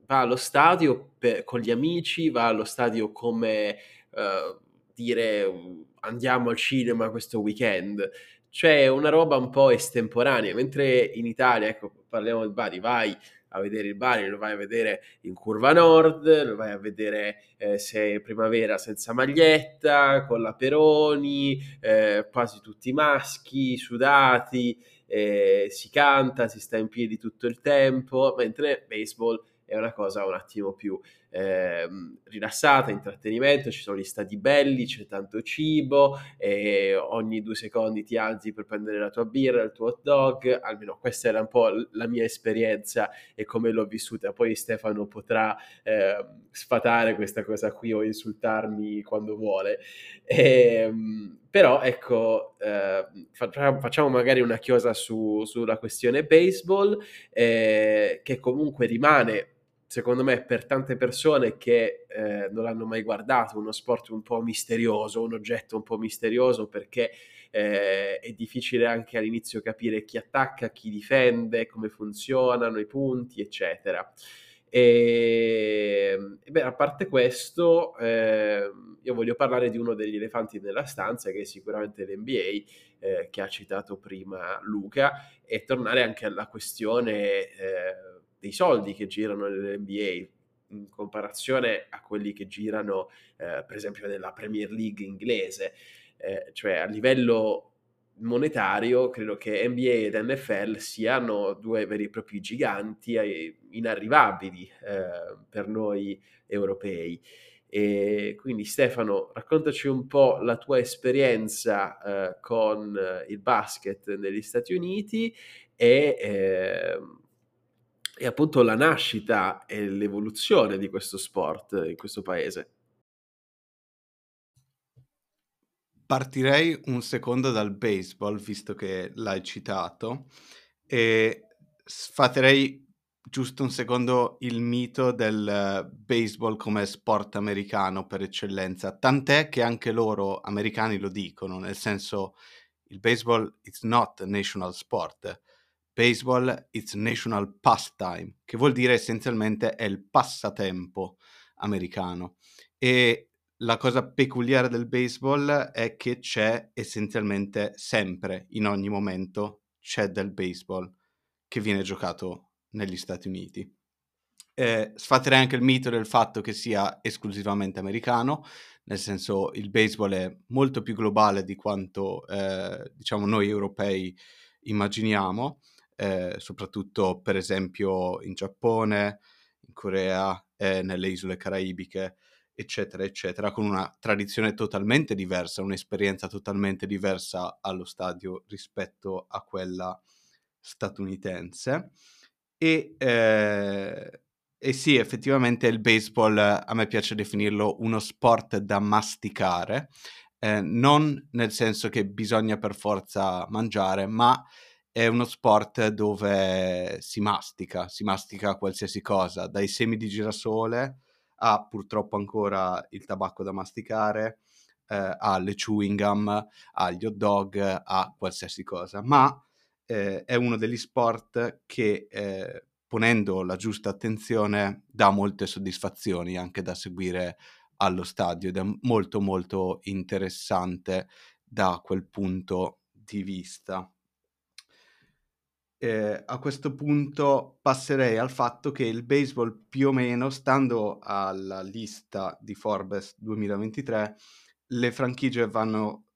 va allo stadio per, con gli amici, va allo stadio come eh, dire andiamo al cinema questo weekend. Cioè una roba un po' estemporanea, mentre in Italia, ecco, parliamo di Bari, vai a vedere il Bari, lo vai a vedere in curva nord, lo vai a vedere eh, se è primavera senza maglietta, con la Peroni, eh, quasi tutti maschi, sudati, eh, si canta, si sta in piedi tutto il tempo, mentre baseball è una cosa un attimo più eh, rilassata, intrattenimento, ci sono gli stati belli, c'è tanto cibo, e ogni due secondi ti alzi per prendere la tua birra, il tuo hot dog, almeno questa era un po' la mia esperienza e come l'ho vissuta. Poi Stefano potrà eh, sfatare questa cosa qui o insultarmi quando vuole. E, ehm, però ecco, eh, facciamo magari una chiosa su, sulla questione baseball, eh, che comunque rimane secondo me, per tante persone che eh, non l'hanno mai guardato, uno sport un po' misterioso, un oggetto un po' misterioso perché eh, è difficile anche all'inizio capire chi attacca, chi difende, come funzionano i punti, eccetera. E, e beh, a parte questo, eh, io voglio parlare di uno degli elefanti nella stanza, che è sicuramente l'NBA, eh, che ha citato prima Luca, e tornare anche alla questione eh, dei soldi che girano nell'NBA in comparazione a quelli che girano eh, per esempio nella Premier League inglese, eh, cioè a livello monetario credo che NBA ed NFL siano due veri e propri giganti eh, inarrivabili eh, per noi europei. E quindi Stefano, raccontaci un po' la tua esperienza eh, con eh, il basket negli Stati Uniti e ehm, e appunto la nascita e l'evoluzione di questo sport in questo paese. Partirei un secondo dal baseball, visto che l'hai citato, e sfaterei giusto un secondo il mito del baseball come sport americano per eccellenza, tant'è che anche loro americani lo dicono, nel senso il baseball is not a national sport, baseball it's national pastime, che vuol dire essenzialmente è il passatempo americano. E la cosa peculiare del baseball è che c'è essenzialmente sempre, in ogni momento, c'è del baseball che viene giocato negli Stati Uniti. Eh, sfaterei anche il mito del fatto che sia esclusivamente americano, nel senso il baseball è molto più globale di quanto eh, diciamo noi europei immaginiamo eh, soprattutto per esempio in Giappone, in Corea, eh, nelle isole caraibiche, eccetera, eccetera, con una tradizione totalmente diversa, un'esperienza totalmente diversa allo stadio rispetto a quella statunitense. E, eh, e sì, effettivamente il baseball a me piace definirlo uno sport da masticare, eh, non nel senso che bisogna per forza mangiare, ma è uno sport dove si mastica, si mastica qualsiasi cosa, dai semi di girasole a purtroppo ancora il tabacco da masticare, eh, alle chewing gum, agli hot dog, a qualsiasi cosa. Ma eh, è uno degli sport che, eh, ponendo la giusta attenzione, dà molte soddisfazioni anche da seguire allo stadio ed è molto molto interessante da quel punto di vista eh, a questo punto passerei al fatto che il baseball più o meno, stando alla lista di Forbes 2023, le franchigie vanno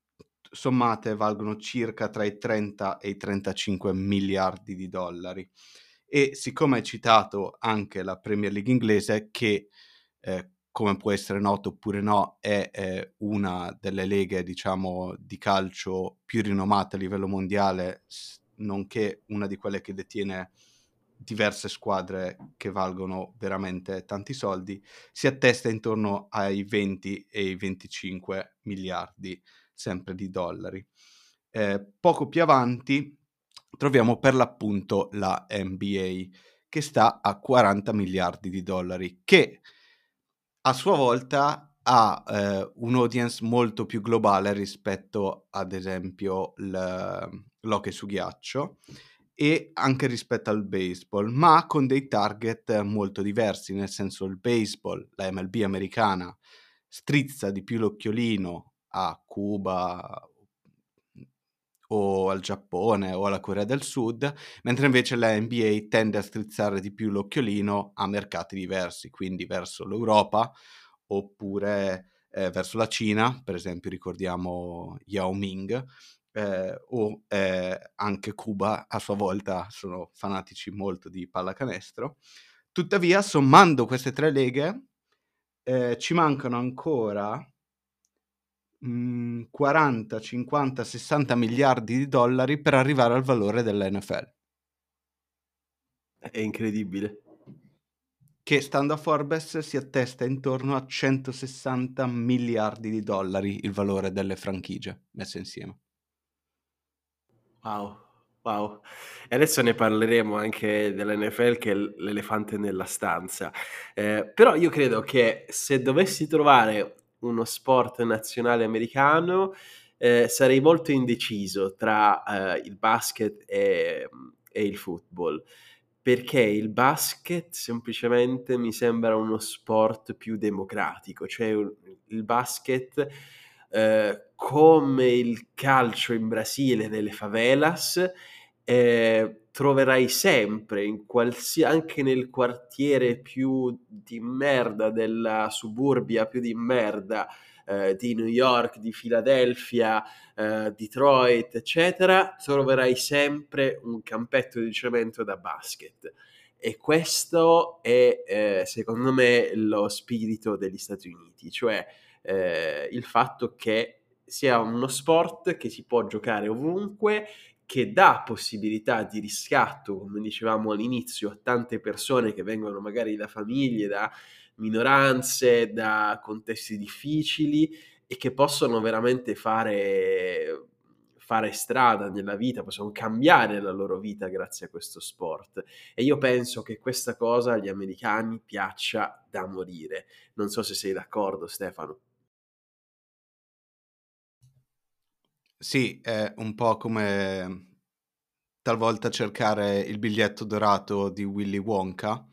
sommate valgono circa tra i 30 e i 35 miliardi di dollari. E siccome hai citato anche la Premier League inglese, che eh, come può essere noto oppure no, è eh, una delle leghe, diciamo, di calcio più rinomate a livello mondiale, nonché una di quelle che detiene diverse squadre che valgono veramente tanti soldi, si attesta intorno ai 20 e ai 25 miliardi sempre di dollari. Eh, poco più avanti troviamo per l'appunto la NBA che sta a 40 miliardi di dollari, che a sua volta ha eh, un audience molto più globale rispetto ad esempio l'hockey su ghiaccio e anche rispetto al baseball, ma con dei target molto diversi, nel senso il baseball, la MLB americana, strizza di più l'occhiolino a Cuba o al Giappone o alla Corea del Sud, mentre invece la NBA tende a strizzare di più l'occhiolino a mercati diversi, quindi verso l'Europa oppure eh, verso la Cina, per esempio ricordiamo Yao Ming, eh, o eh, anche Cuba a sua volta sono fanatici molto di pallacanestro. Tuttavia, sommando queste tre leghe, eh, ci mancano ancora mh, 40, 50, 60 miliardi di dollari per arrivare al valore dell'NFL. È incredibile che stando a Forbes si attesta intorno a 160 miliardi di dollari il valore delle franchigie messe insieme. Wow, Wow. E adesso ne parleremo anche dell'NFL che è l'elefante nella stanza. Eh, però io credo che se dovessi trovare uno sport nazionale americano, eh, sarei molto indeciso tra eh, il basket e, e il football perché il basket semplicemente mi sembra uno sport più democratico, cioè il basket eh, come il calcio in Brasile nelle favelas eh, troverai sempre qualsi- anche nel quartiere più di merda della suburbia più di merda eh, di New York, di Filadelfia, eh, Detroit, eccetera, troverai sempre un campetto di cemento da basket. E questo è, eh, secondo me, lo spirito degli Stati Uniti, cioè eh, il fatto che sia uno sport che si può giocare ovunque, che dà possibilità di riscatto, come dicevamo all'inizio, a tante persone che vengono magari da famiglie, da minoranze, da contesti difficili e che possono veramente fare, fare strada nella vita, possono cambiare la loro vita grazie a questo sport. E io penso che questa cosa agli americani piaccia da morire. Non so se sei d'accordo, Stefano. Sì, è un po' come talvolta cercare il biglietto dorato di Willy Wonka,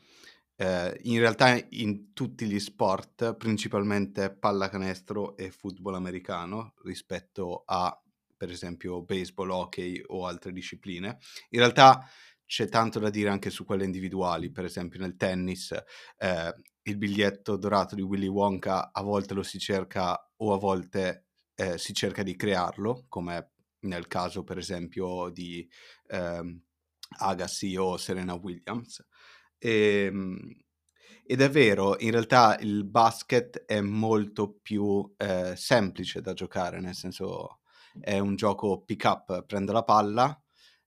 eh, in realtà in tutti gli sport, principalmente pallacanestro e football americano, rispetto a per esempio baseball, hockey o altre discipline, in realtà c'è tanto da dire anche su quelle individuali, per esempio nel tennis eh, il biglietto dorato di Willy Wonka a volte lo si cerca o a volte eh, si cerca di crearlo, come nel caso per esempio di eh, Agassi o Serena Williams. Ehm, ed è vero, in realtà il basket è molto più eh, semplice da giocare, nel senso è un gioco pick up, prendo la palla,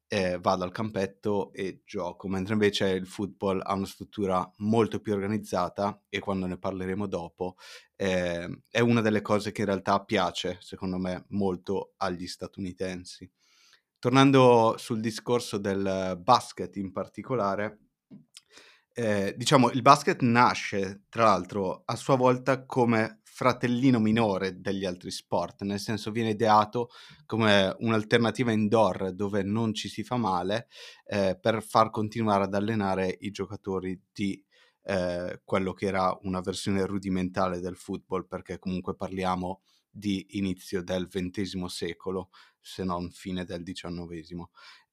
eh, vado al campetto e gioco, mentre invece il football ha una struttura molto più organizzata e quando ne parleremo dopo eh, è una delle cose che in realtà piace, secondo me, molto agli statunitensi. Tornando sul discorso del basket in particolare, eh, diciamo, il basket nasce, tra l'altro, a sua volta come fratellino minore degli altri sport, nel senso viene ideato come un'alternativa indoor dove non ci si fa male eh, per far continuare ad allenare i giocatori di eh, quello che era una versione rudimentale del football, perché comunque parliamo di inizio del XX secolo, se non fine del XIX.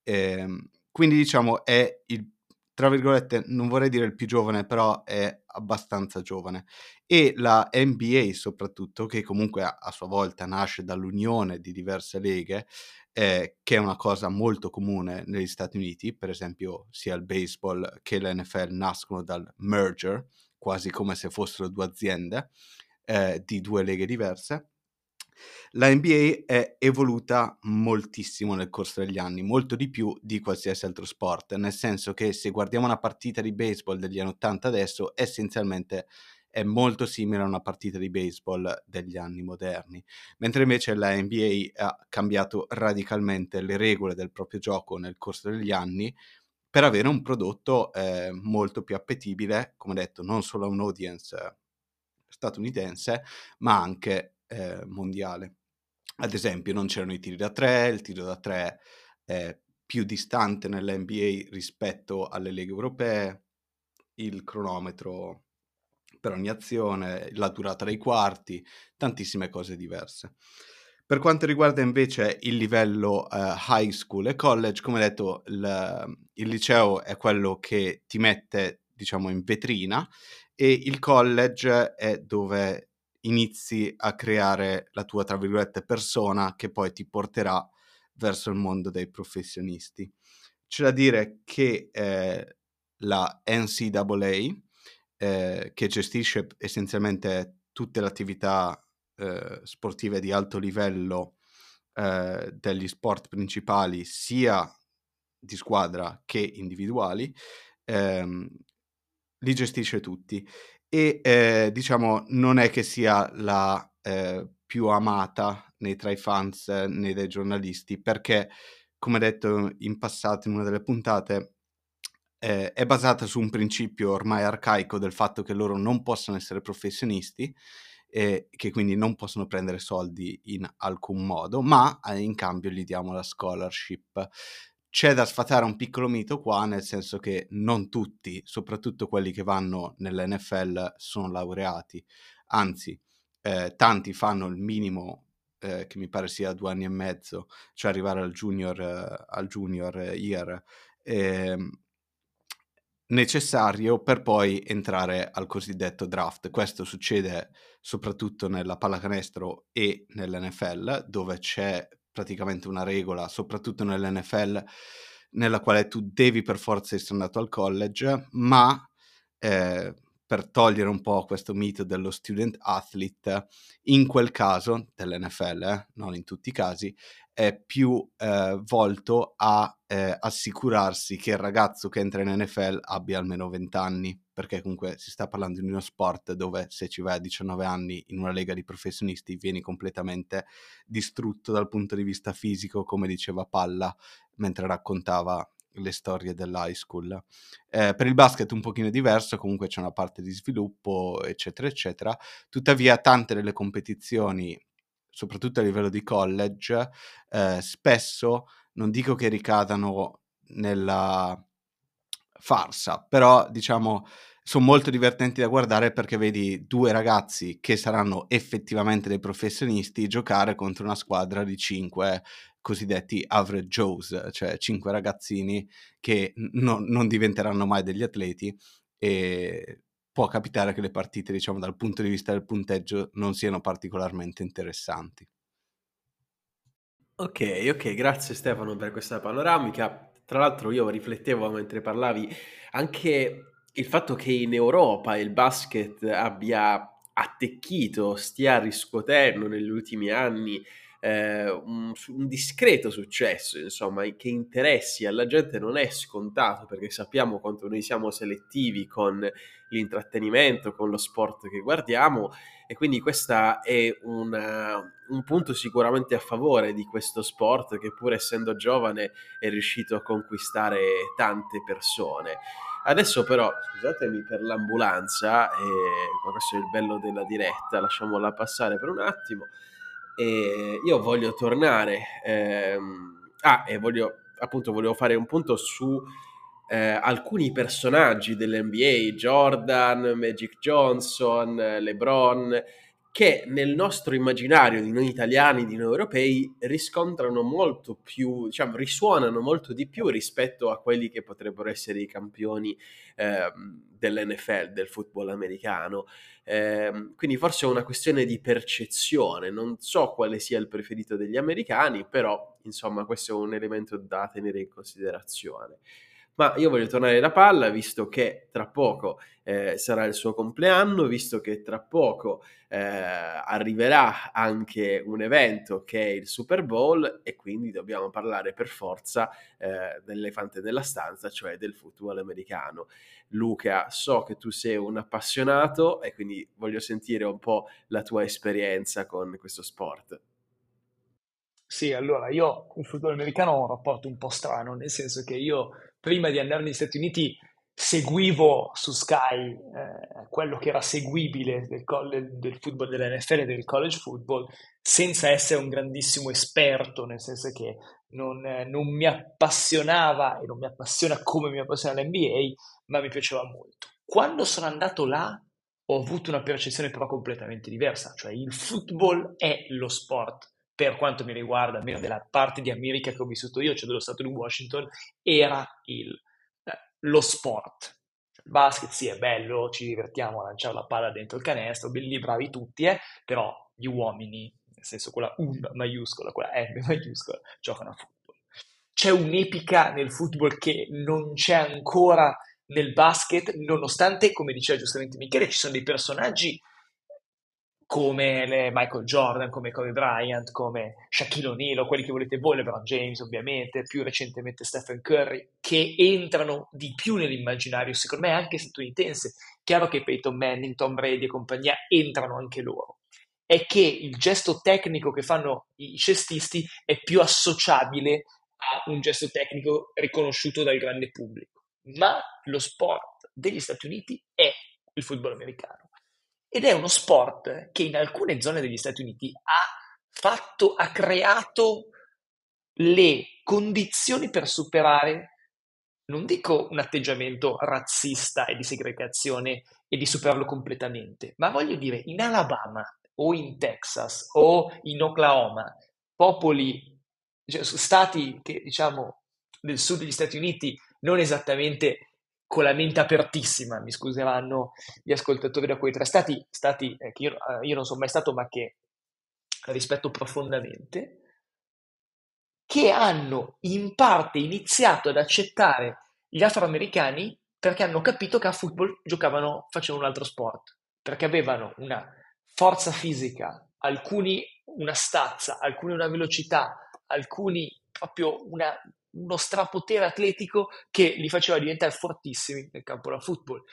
Eh, quindi diciamo è il tra virgolette, non vorrei dire il più giovane, però è abbastanza giovane. E la NBA soprattutto, che comunque a, sua volta nasce dall'unione di diverse leghe, eh, che è una cosa molto comune negli Stati Uniti, per esempio sia il baseball che l'NFL nascono dal merger, quasi come se fossero due aziende eh, di due leghe diverse la NBA è evoluta moltissimo nel corso degli anni, molto di più di qualsiasi altro sport, nel senso che se guardiamo una partita di baseball degli anni 80 adesso, essenzialmente è molto simile a una partita di baseball degli anni moderni, mentre invece la NBA ha cambiato radicalmente le regole del proprio gioco nel corso degli anni per avere un prodotto eh, molto più appetibile, come detto, non solo a un audience statunitense, ma anche eh, mondiale. Ad esempio non c'erano i tiri da tre, il tiro da tre è più distante nell'NBA rispetto alle leghe europee, il cronometro per ogni azione, la durata dei quarti, tantissime cose diverse. Per quanto riguarda invece il livello uh, high school e college, come detto, il, il, liceo è quello che ti mette, diciamo, in vetrina e il college è dove inizi a creare la tua, tra virgolette, persona che poi ti porterà verso il mondo dei professionisti. C'è da dire che eh, la NCAA, eh, che gestisce essenzialmente tutte le attività eh, sportive di alto livello eh, degli sport principali, sia di squadra che individuali, ehm, li gestisce tutti e eh, diciamo non è che sia la eh, più amata né tra i fans né dai giornalisti perché come detto in passato in una delle puntate, eh, è basata su un principio ormai arcaico del fatto che loro non possono essere professionisti e che quindi non possono prendere soldi in alcun modo, ma eh, in cambio gli diamo la scholarship. C'è da sfatare un piccolo mito qua, nel senso che non tutti, soprattutto quelli che vanno nell'NFL, sono laureati, anzi, eh, tanti fanno il minimo eh, che mi pare sia due anni e mezzo, cioè arrivare al junior, eh, al junior year, eh, necessario per poi entrare al cosiddetto draft. Questo succede soprattutto nella pallacanestro e nell'NFL, dove c'è praticamente una regola, soprattutto nell'NFL, nella quale tu devi per forza essere andato al college, ma eh, per togliere un po' questo mito dello student athlete, in quel caso dell'NFL, eh, non in tutti i casi, è più eh, volto a eh, assicurarsi che il ragazzo che entra in NFL abbia almeno 20 anni, perché comunque si sta parlando di uno sport dove se ci vai a 19 anni in una lega di professionisti vieni completamente distrutto dal punto di vista fisico, come diceva Palla mentre raccontava le storie dell'high school. Eh, per il basket un pochino diverso, comunque c'è una parte di sviluppo, eccetera, eccetera. Tuttavia tante delle competizioni soprattutto a livello di college, eh, spesso non dico che ricadano nella farsa, però diciamo sono molto divertenti da guardare perché vedi due ragazzi che saranno effettivamente dei professionisti giocare contro una squadra di cinque cosiddetti average Joes, cioè cinque ragazzini che no, non diventeranno mai degli atleti e può capitare che le partite, diciamo, dal punto di vista del punteggio non siano particolarmente interessanti. Ok, ok, grazie Stefano per questa panoramica. Tra l'altro io riflettevo mentre parlavi anche il fatto che in Europa il basket abbia attecchito, stia riscuotendo negli ultimi anni eh, un, un, discreto successo, insomma, che interessi alla gente non è scontato perché sappiamo quanto noi siamo selettivi con l'intrattenimento, con lo sport che guardiamo e quindi questo è una, un punto sicuramente a favore di questo sport che pur essendo giovane è riuscito a conquistare tante persone. Adesso però, scusatemi per l'ambulanza, eh, ma questo è il bello della diretta, lasciamola passare per un attimo. E io voglio tornare, ehm, ah, e voglio appunto volevo fare un punto su eh, alcuni personaggi dell'NBA, Jordan, Magic Johnson, LeBron, che nel nostro immaginario di noi italiani, di noi europei, riscontrano molto più, diciamo, risuonano molto di più rispetto a quelli che potrebbero essere i campioni eh, dell'NFL, del football americano. Eh, quindi forse è una questione di percezione, non so quale sia il preferito degli americani, però insomma questo è un elemento da tenere in considerazione. Ma io voglio tornare alla palla, visto che tra poco eh, sarà il suo compleanno, visto che tra poco eh, arriverà anche un evento che è il Super Bowl e quindi dobbiamo parlare per forza eh, dell'elefante della stanza, cioè del football americano. Luca, so che tu sei un appassionato e quindi voglio sentire un po' la tua esperienza con questo sport. Sì, allora io il football americano ho un rapporto un po' strano, nel senso che io prima di andare negli Stati Uniti seguivo su Sky eh, quello che era seguibile del, del, del football dell'NFL e del college football senza essere un grandissimo esperto, nel senso che non, eh, non mi appassionava e non mi appassiona come mi appassiona l'NBA, ma mi piaceva molto. Quando sono andato là ho avuto una percezione però completamente diversa, cioè il football è lo sport per quanto mi riguarda, almeno della parte di America che ho vissuto io, cioè dello stato di Washington, era il, eh, lo sport. Il basket sì è bello, ci divertiamo a lanciare la palla dentro il canestro, belli bravi tutti, eh, però gli uomini, nel senso quella U maiuscola, quella M maiuscola, giocano a football. C'è un'epica nel football che non c'è ancora nel basket, nonostante, come diceva giustamente Michele, ci sono dei personaggi come Michael Jordan, come Kobe Bryant, come Shaquille O'Neal, quelli che volete voi, LeBron James ovviamente, più recentemente Stephen Curry, che entrano di più nell'immaginario, secondo me anche statunitense. Chiaro che Peyton Manning, Tom Brady e compagnia entrano anche loro. È che il gesto tecnico che fanno i cestisti è più associabile ha un gesto tecnico riconosciuto dal grande pubblico, ma lo sport degli Stati Uniti è il football americano ed è uno sport che in alcune zone degli Stati Uniti ha fatto, ha creato le condizioni per superare, non dico un atteggiamento razzista e di segregazione e di superarlo completamente, ma voglio dire, in Alabama o in Texas o in Oklahoma, popoli, cioè, stati che diciamo del sud degli Stati Uniti non esattamente con la mente apertissima, mi scuseranno gli ascoltatori da quei tre. Stati, stati eh, che io, eh, io non sono mai stato ma che rispetto profondamente, che hanno in parte iniziato ad accettare gli afroamericani perché hanno capito che a football giocavano, facevano un altro sport, perché avevano una forza fisica, alcuni una stazza, alcuni una velocità, alcuni proprio una, uno strapotere atletico che li faceva diventare fortissimi nel campo da football.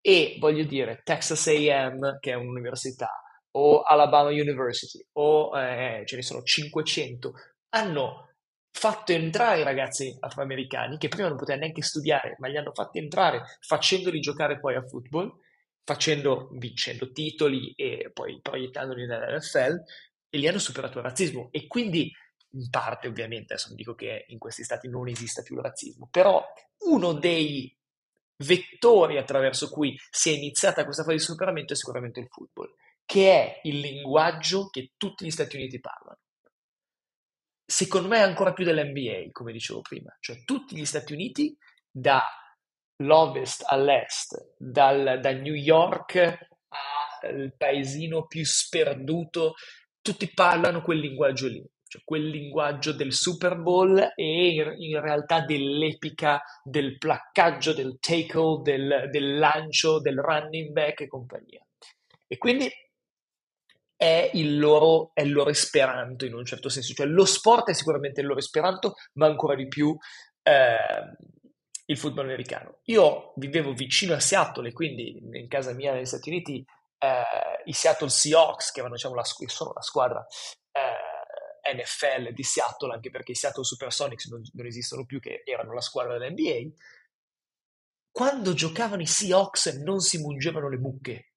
E voglio dire, Texas AM, che è un'università, o Alabama University, o eh, ce ne sono 500, hanno fatto entrare i ragazzi afroamericani che prima non potevano neanche studiare, ma li hanno fatti entrare facendoli giocare poi a football, facendo, vincendo titoli e poi proiettandoli nell'NFL e li hanno superato il razzismo. E quindi, in parte ovviamente, adesso non dico che in questi stati non esista più il razzismo, però uno dei vettori attraverso cui si è iniziata questa fase di superamento è sicuramente il football, che è il linguaggio che tutti gli Stati Uniti parlano. Secondo me ancora più dell'NBA, come dicevo prima, cioè tutti gli Stati Uniti dall'ovest all'est, dal, da New York al paesino più sperduto, tutti parlano quel linguaggio lì, cioè quel linguaggio del Super Bowl e in, realtà dell'epica, del placcaggio, del tackle, del, del lancio, del running back e compagnia. E quindi è il, loro, è il loro esperanto in un certo senso, cioè lo sport è sicuramente il loro esperanto, ma ancora di più eh, il football americano. Io vivevo vicino a Seattle e quindi in casa mia negli Stati Uniti eh, i Seattle Seahawks, che erano, diciamo, la, sono la squadra NFL di Seattle, anche perché i Seattle Supersonics non, non esistono più, che erano la squadra dell'NBA, quando giocavano i Seahawks non si mungevano le mucche,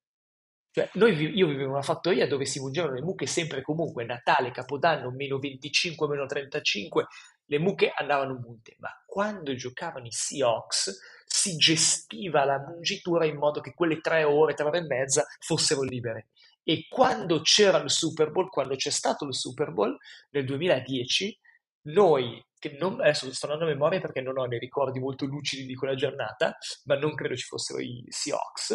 cioè, noi, io vivevo in una fattoria dove si mungevano le mucche sempre e comunque, Natale, Capodanno, meno 25, meno 35, le mucche andavano munte, ma quando giocavano i Seahawks si gestiva la mungitura in modo che quelle tre ore, tre ore e mezza fossero libere. E quando c'era il Super Bowl, quando c'è stato il Super Bowl nel 2010, noi, che non, adesso sto andando a memoria perché non ho dei ricordi molto lucidi di quella giornata, ma non credo ci fossero i Seahawks,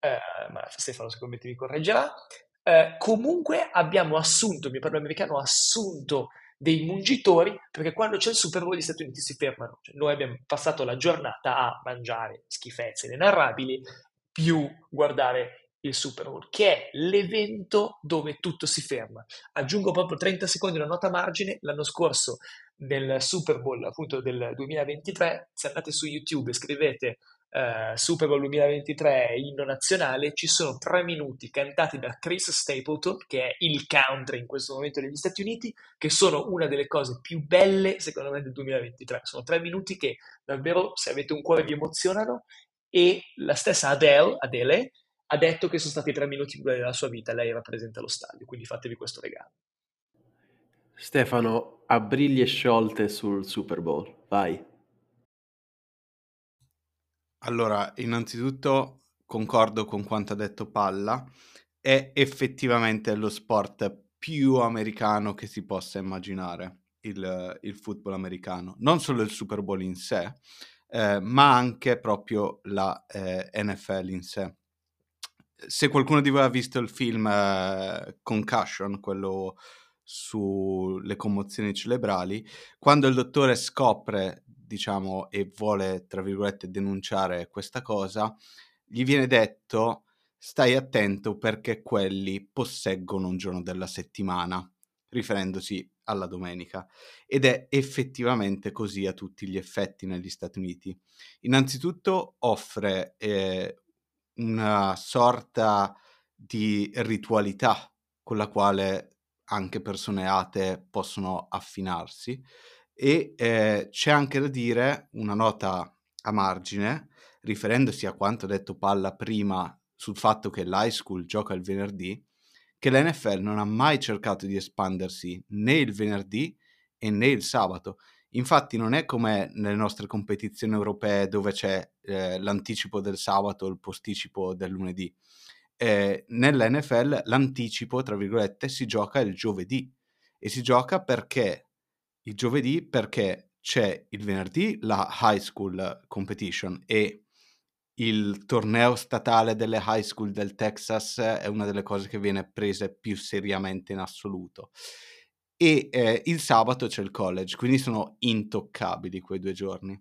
eh, ma Stefano me ti correggerà, eh, comunque abbiamo assunto, il mio padre americano ha assunto dei mungitori perché quando c'è il Super Bowl gli Stati Uniti si fermano. Cioè, noi abbiamo passato la giornata a mangiare schifezze inenarrabili più guardare il Super Bowl, che è l'evento dove tutto si ferma. Aggiungo proprio 30 secondi una nota margine, l'anno scorso nel Super Bowl appunto del 2023, se andate su YouTube e scrivete uh, Super Bowl 2023 inno nazionale, ci sono tre minuti cantati da Chris Stapleton, che è il country in questo momento degli Stati Uniti, che sono una delle cose più belle secondo me del 2023. Sono tre minuti che davvero, se avete un cuore, vi emozionano. E la stessa Adele, Adele ha detto che sono stati tre minuti più belli della sua vita. Lei rappresenta lo stadio, quindi fatevi questo regalo. Stefano, a briglie sciolte sul Super Bowl, vai. Allora, innanzitutto concordo con quanto ha detto Palla, è effettivamente lo sport più americano che si possa immaginare, il, il football americano. Non solo il Super Bowl in sé, eh, ma anche proprio la eh, NFL in sé. Se qualcuno di voi ha visto il film eh, Concussion, quello sulle commozioni cerebrali, quando il dottore scopre diciamo, e vuole, tra virgolette, denunciare questa cosa, gli viene detto stai attento perché quelli posseggono un giorno della settimana, riferendosi alla domenica. Ed è effettivamente così a tutti gli effetti negli Stati Uniti. Innanzitutto offre eh, una sorta di ritualità con la quale anche persone atee possono affinarsi E eh, c'è anche da dire una nota a margine, riferendosi a quanto detto Palla prima sul fatto che l'high school gioca il venerdì, che l'NFL non ha mai cercato di espandersi né il venerdì e né il sabato. Infatti non è come nelle nostre competizioni europee dove c'è eh, l'anticipo del sabato il posticipo del lunedì. Eh, nell'NFL l'anticipo, tra virgolette, si gioca il giovedì e si gioca perché il giovedì perché c'è il venerdì la high school competition e il torneo statale delle high school del Texas è una delle cose che viene prese più seriamente in assoluto. E eh, il sabato c'è il college, quindi sono intoccabili quei due giorni.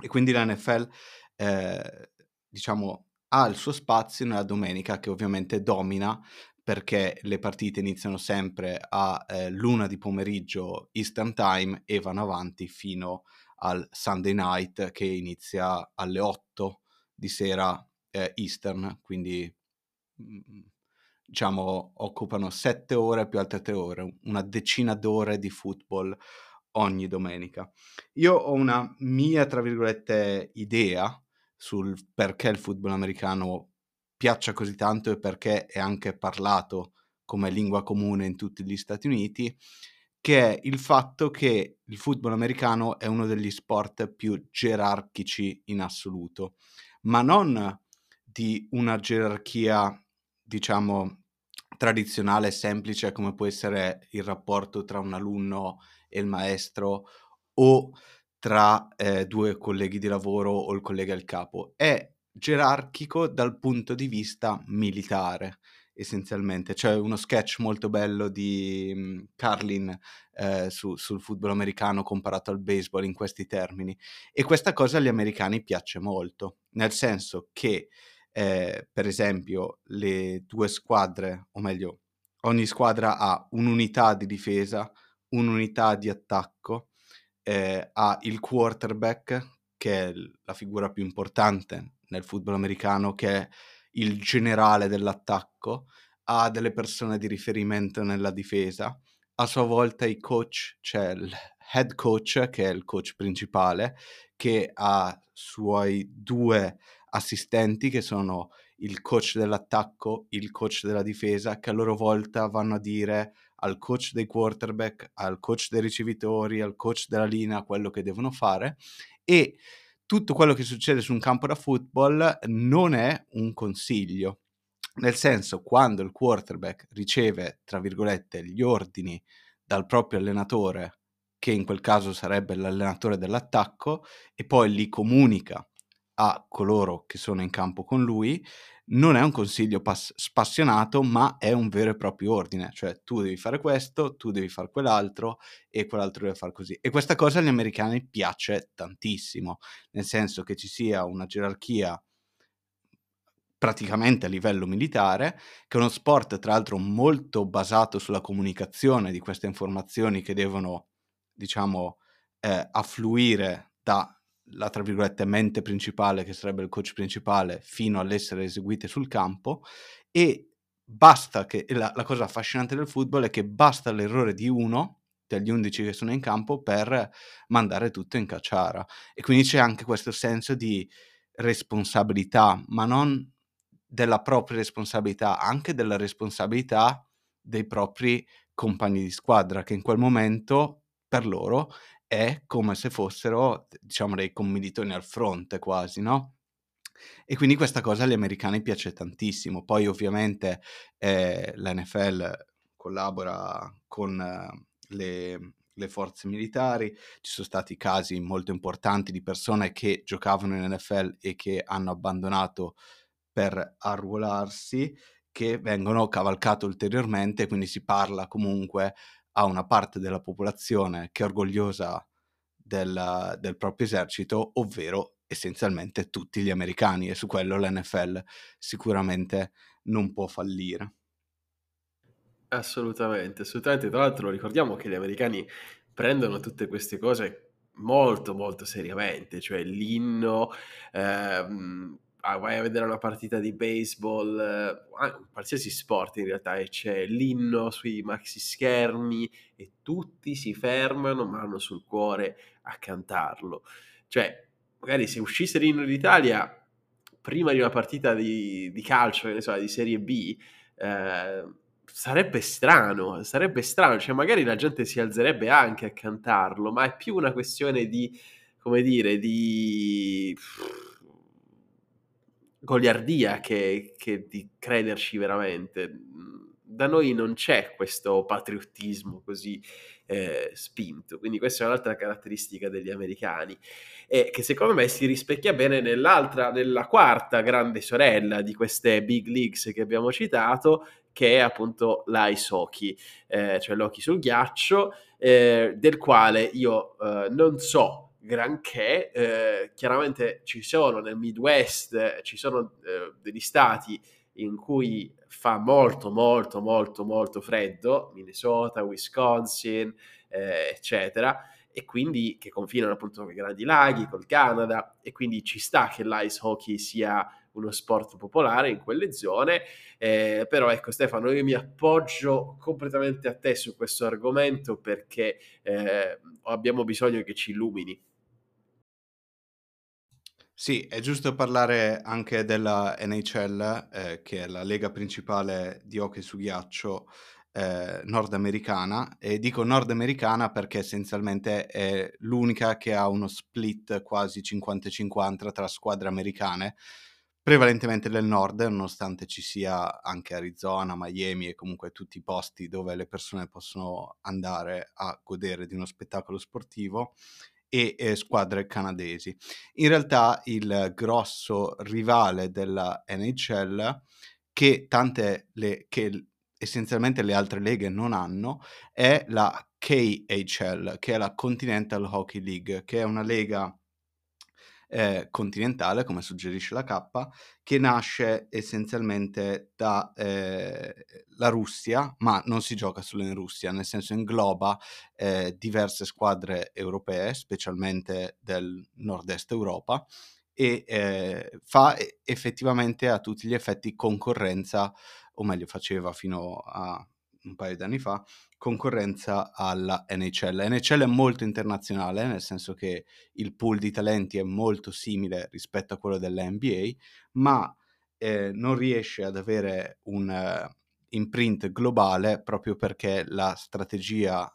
E quindi la NFL, eh, diciamo, ha il suo spazio nella domenica che ovviamente domina perché le partite iniziano sempre a eh, luna di pomeriggio Eastern Time e vanno avanti fino al Sunday night che inizia alle 8 di sera eh, Eastern, quindi mm, diciamo occupano 7 ore più altre 3 ore, una decina d'ore di football ogni domenica. Io ho una mia, tra virgolette, idea sul perché il football americano piaccia così tanto e perché è anche parlato come lingua comune in tutti gli Stati Uniti, che è il fatto che il football americano è uno degli sport più gerarchici in assoluto, ma non di una gerarchia, diciamo, tradizionale, semplice, come può essere il rapporto tra un alunno e il maestro o tra eh, due colleghi di lavoro o il collega e il capo. È gerarchico dal punto di vista militare, essenzialmente. C'è uno sketch molto bello di um, Carlin eh, su, sul football americano comparato al baseball in questi termini. E questa cosa agli americani piace molto, nel senso che, eh, per esempio, le due squadre, o meglio, ogni squadra ha un'unità di difesa, un'unità di attacco, eh, ha il quarterback, che è la figura più importante nel football americano che è il generale dell'attacco, ha delle persone di riferimento nella difesa, a sua volta i coach, c'è il head coach che è il coach principale, che ha suoi due assistenti che sono il coach dell'attacco, il coach della difesa, che a loro volta vanno a dire al coach dei quarterback, al coach dei ricevitori, al coach della linea quello che devono fare e tutto quello che succede su un campo da football non è un consiglio. Nel senso, quando il quarterback riceve, tra virgolette, gli ordini dal proprio allenatore, che in quel caso sarebbe l'allenatore dell'attacco, e poi li comunica a coloro che sono in campo con lui, non è un consiglio pass- spassionato, ma è un vero e proprio ordine, cioè tu devi fare questo, tu devi fare quell'altro e quell'altro deve fare così. E questa cosa agli americani piace tantissimo, nel senso che ci sia una gerarchia praticamente a livello militare, che è uno sport tra l'altro molto basato sulla comunicazione di queste informazioni che devono, diciamo, eh, affluire da la tra virgolette mente principale, che sarebbe il coach principale, fino all'essere eseguite sul campo e basta che la, la cosa affascinante del football è che basta l'errore di uno degli 11 che sono in campo per mandare tutto in cacciara. E quindi c'è anche questo senso di responsabilità, ma non della propria responsabilità, anche della responsabilità dei propri compagni di squadra che in quel momento per loro è come se fossero, diciamo, dei commilitoni al fronte quasi, no? E quindi questa cosa agli americani piace tantissimo. Poi ovviamente eh, l'NFL collabora con eh, le, le, forze militari, ci sono stati casi molto importanti di persone che giocavano in NFL e che hanno abbandonato per arruolarsi, che vengono cavalcate ulteriormente, quindi si parla comunque a una parte della popolazione che è orgogliosa del, del proprio esercito, ovvero essenzialmente tutti gli americani e su quello l'NFL sicuramente non può fallire. Assolutamente, assolutamente. Tra l'altro ricordiamo che gli americani prendono tutte queste cose molto molto seriamente, cioè l'inno, ehm, ah, vai a vedere una partita di baseball, eh, qualsiasi sport in realtà, e c'è l'inno sui maxi schermi e tutti si fermano, mano sul cuore, a cantarlo. Cioè, magari se uscisse l'inno d'Italia prima di una partita di, di calcio, so, di Serie B, eh, sarebbe strano, sarebbe strano, cioè magari la gente si alzerebbe anche a cantarlo, ma è più una questione di, come dire, di goliardia che, che di crederci veramente. Da noi non c'è questo patriottismo così eh, spinto, quindi questa è un'altra caratteristica degli americani e che secondo me si rispecchia bene nell'altra, nella quarta grande sorella di queste big leagues che abbiamo citato, che è appunto l'ice hockey, eh, cioè l'hockey sul ghiaccio, eh, del quale io eh, non so granché, eh, chiaramente ci sono nel Midwest, ci sono eh, degli stati in cui fa molto molto molto molto freddo, Minnesota, Wisconsin, eh, eccetera, e quindi che confinano appunto con i grandi laghi, col Canada, e quindi ci sta che l'ice hockey sia uno sport popolare in quelle zone, eh, però ecco Stefano, io mi appoggio completamente a te su questo argomento perché eh, abbiamo bisogno che ci illumini. Sì, è giusto parlare anche della NHL, eh, che è la lega principale di hockey su ghiaccio eh, nordamericana, e dico nordamericana perché essenzialmente è l'unica che ha uno split quasi 50-50 tra squadre americane, prevalentemente del nord, nonostante ci sia anche Arizona, Miami e comunque tutti i posti dove le persone possono andare a godere di uno spettacolo sportivo e eh, squadre canadesi. In realtà il grosso rivale della NHL, che tante le, che essenzialmente le altre leghe non hanno, è la KHL, che è la Continental Hockey League, che è una lega eh, continentale, come suggerisce la K, che nasce essenzialmente dalla eh, Russia, ma non si gioca solo in Russia, nel senso ingloba eh, diverse squadre europee, specialmente del nord-est Europa, e eh, fa effettivamente a tutti gli effetti concorrenza, o meglio faceva fino a un paio di anni fa, concorrenza alla NHL. La NHL è molto internazionale, nel senso che il pool di talenti è molto simile rispetto a quello della NBA, ma eh, non riesce ad avere un uh, imprint globale proprio perché la strategia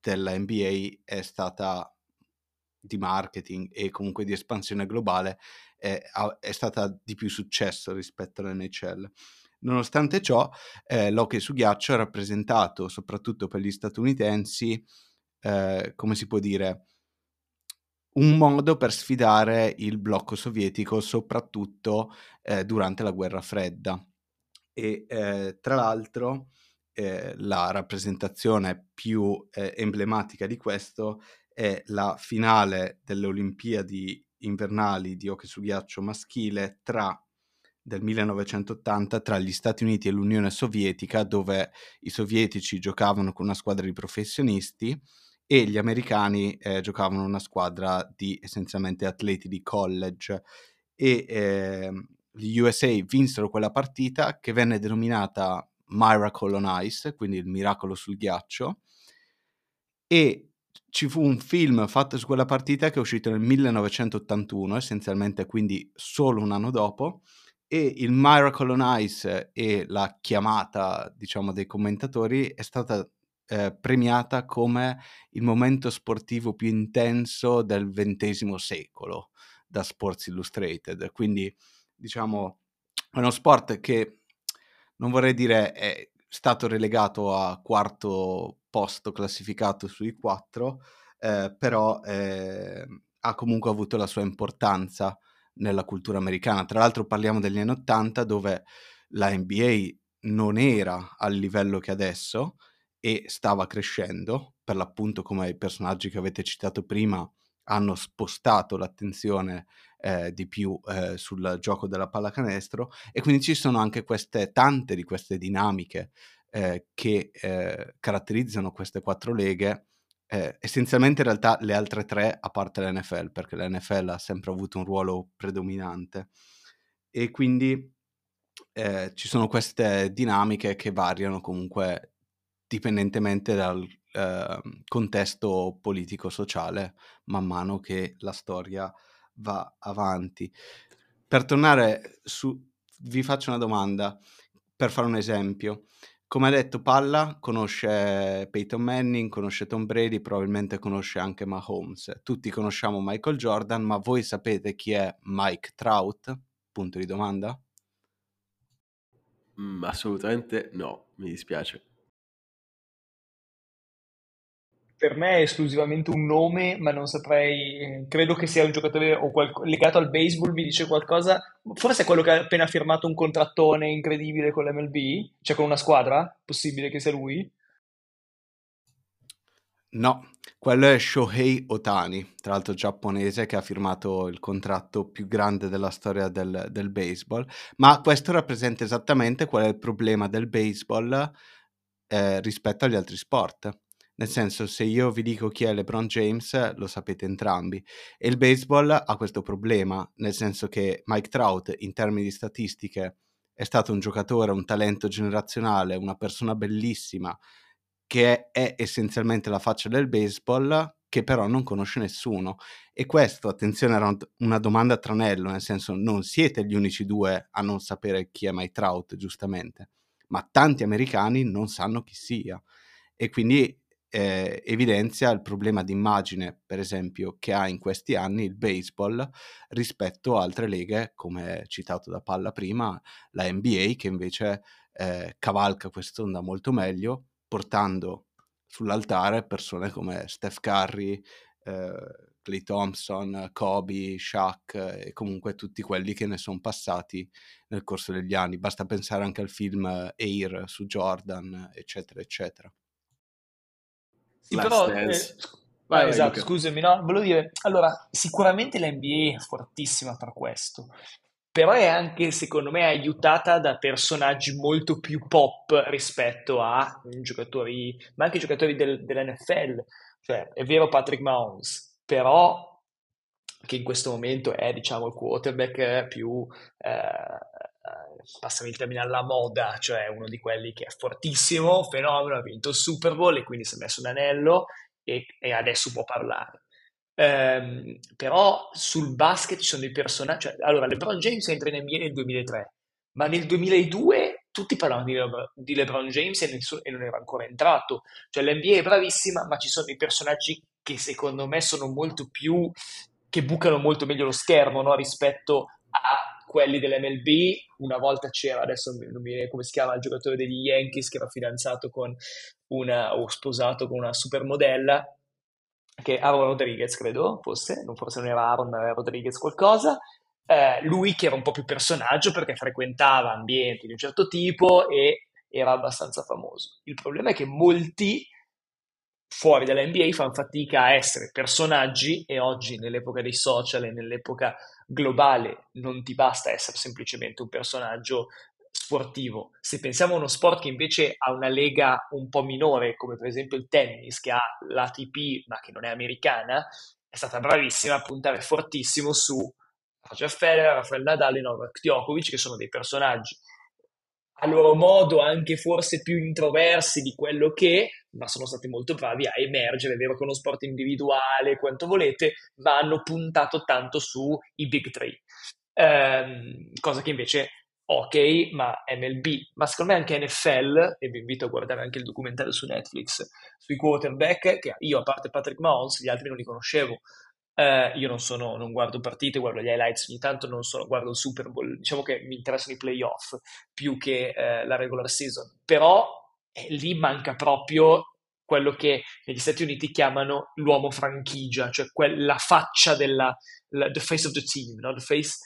della NBA è stata di marketing e comunque di espansione globale è, è stata di più successo rispetto all'NHL. Nonostante ciò, eh, l'hockey su ghiaccio è rappresentato soprattutto per gli statunitensi, eh, come si può dire, un modo per sfidare il blocco sovietico, soprattutto eh, durante la guerra fredda. E eh, tra l'altro, eh, la rappresentazione più eh, emblematica di questo è la finale delle Olimpiadi invernali di hockey su ghiaccio maschile tra del 1980 tra gli Stati Uniti e l'Unione Sovietica, dove i sovietici giocavano con una squadra di professionisti e gli americani eh, giocavano una squadra di essenzialmente atleti di college. E eh, gli USA vinsero quella partita che venne denominata Miracle on Ice, quindi il miracolo sul ghiaccio. E ci fu un film fatto su quella partita che è uscito nel 1981, essenzialmente quindi solo un anno dopo, e il Miracle on Ice e la chiamata, diciamo, dei commentatori è stata eh, premiata come il momento sportivo più intenso del XX secolo da Sports Illustrated. Quindi, diciamo, è uno sport che non vorrei dire è stato relegato a quarto posto classificato sui quattro, eh, però eh, ha comunque avuto la sua importanza nella cultura americana. Tra l'altro parliamo degli anni 80 dove la NBA non era al livello che adesso e stava crescendo, per l'appunto come i personaggi che avete citato prima hanno spostato l'attenzione eh, di più eh, sul gioco della pallacanestro e quindi ci sono anche queste tante di queste dinamiche eh, che eh, caratterizzano queste quattro leghe eh, essenzialmente in realtà le altre tre, a parte l'NFL, perché l'NFL ha sempre avuto un ruolo predominante. e quindi eh, ci sono queste dinamiche che variano comunque dipendentemente dal eh, contesto politico-sociale man mano che la storia va avanti. Per tornare su, vi faccio una domanda per fare un esempio. Come ha detto Palla, conosce Peyton Manning, conosce Tom Brady, probabilmente conosce anche Mahomes. Tutti conosciamo Michael Jordan, ma voi sapete chi è Mike Trout? Punto di domanda. Mm, assolutamente no, mi dispiace per me è esclusivamente un nome, ma non saprei, eh, credo che sia un giocatore o qual- legato al baseball, mi dice qualcosa, forse è quello che ha appena firmato un contrattone incredibile con l'MLB, cioè con una squadra, possibile che sia lui? No, quello è Shohei Otani, tra l'altro giapponese che ha firmato il contratto più grande della storia del, del baseball, ma questo rappresenta esattamente qual è il problema del baseball eh, rispetto agli altri sport nel senso, se io vi dico chi è LeBron James, lo sapete entrambi. E il baseball ha questo problema, nel senso che Mike Trout, in termini di statistiche, è stato un giocatore, un talento generazionale, una persona bellissima, che è, essenzialmente la faccia del baseball, che però non conosce nessuno. E questo, attenzione, era una domanda a tranello, nel senso non siete gli unici due a non sapere chi è Mike Trout, giustamente, ma tanti americani non sanno chi sia. E quindi eh, evidenzia il problema di immagine, per esempio, che ha in questi anni il baseball rispetto a altre leghe, come citato da Palla prima, la NBA, che invece eh, cavalca quest'onda molto meglio, portando sull'altare persone come Steph Curry, eh, Clay Thompson, Kobe, Shaq e comunque tutti quelli che ne sono passati nel corso degli anni. Basta pensare anche al film Air su Jordan, eccetera, eccetera. Sì, però, eh, vai, esatto, vai, scusami, no, volevo dire, allora, sicuramente l'NBA è fortissima per questo, però è anche, secondo me, aiutata da personaggi molto più pop rispetto a giocatori, ma anche giocatori del, dell'NFL, cioè, è vero Patrick Mahomes, però che in questo momento è, diciamo, il quarterback più... Eh, passami il termine alla moda, cioè uno di quelli che è fortissimo, fenomeno, ha vinto il Super Bowl e quindi si è messo un anello e, e adesso può parlare. Um, però sul basket ci sono dei personaggi, cioè, allora LeBron James entra in NBA nel 2003, ma nel 2002 tutti parlavano di, Le- di LeBron James e, nessuno, e non era ancora entrato, cioè l'NBA è bravissima, ma ci sono dei personaggi che secondo me sono molto più, che bucano molto meglio lo schermo no? rispetto a quelli dell'MLB, una volta c'era, adesso non mi viene come si chiama, il giocatore degli Yankees che era fidanzato con una, o sposato con una supermodella, che Aaron Rodriguez credo fosse, non forse non era Aaron, ma era Rodriguez qualcosa, eh, lui che era un po' più personaggio perché frequentava ambienti di un certo tipo e era abbastanza famoso. Il problema è che molti fuori dall'NBA fanno fatica a essere personaggi e oggi nell'epoca dei social e nell'epoca globale non ti basta essere semplicemente un personaggio sportivo. Se pensiamo a uno sport che invece ha una lega un po' minore, come per esempio il tennis, che ha l'ATP ma che non è americana, è stata bravissima a puntare fortissimo su Roger Federer, Rafael Nadal e Novak Djokovic, che sono dei personaggi a loro modo anche forse più introversi di quello che, ma sono stati molto bravi a emergere, è vero che uno sport individuale, quanto volete, ma hanno puntato tanto sui big three. Eh, cosa che invece, ok, ma MLB, ma secondo me anche NFL, e vi invito a guardare anche il documentario su Netflix, sui quarterback, che io a parte Patrick Mahomes, gli altri non li conoscevo, eh, io non, sono, non guardo partite, guardo gli highlights ogni tanto, non sono, guardo il Super Bowl. Diciamo che mi interessano i playoff più che eh, la regular season. Però eh, lì manca proprio quello che negli Stati Uniti chiamano l'uomo franchigia, cioè quella faccia della la, the face of the team, no? the face,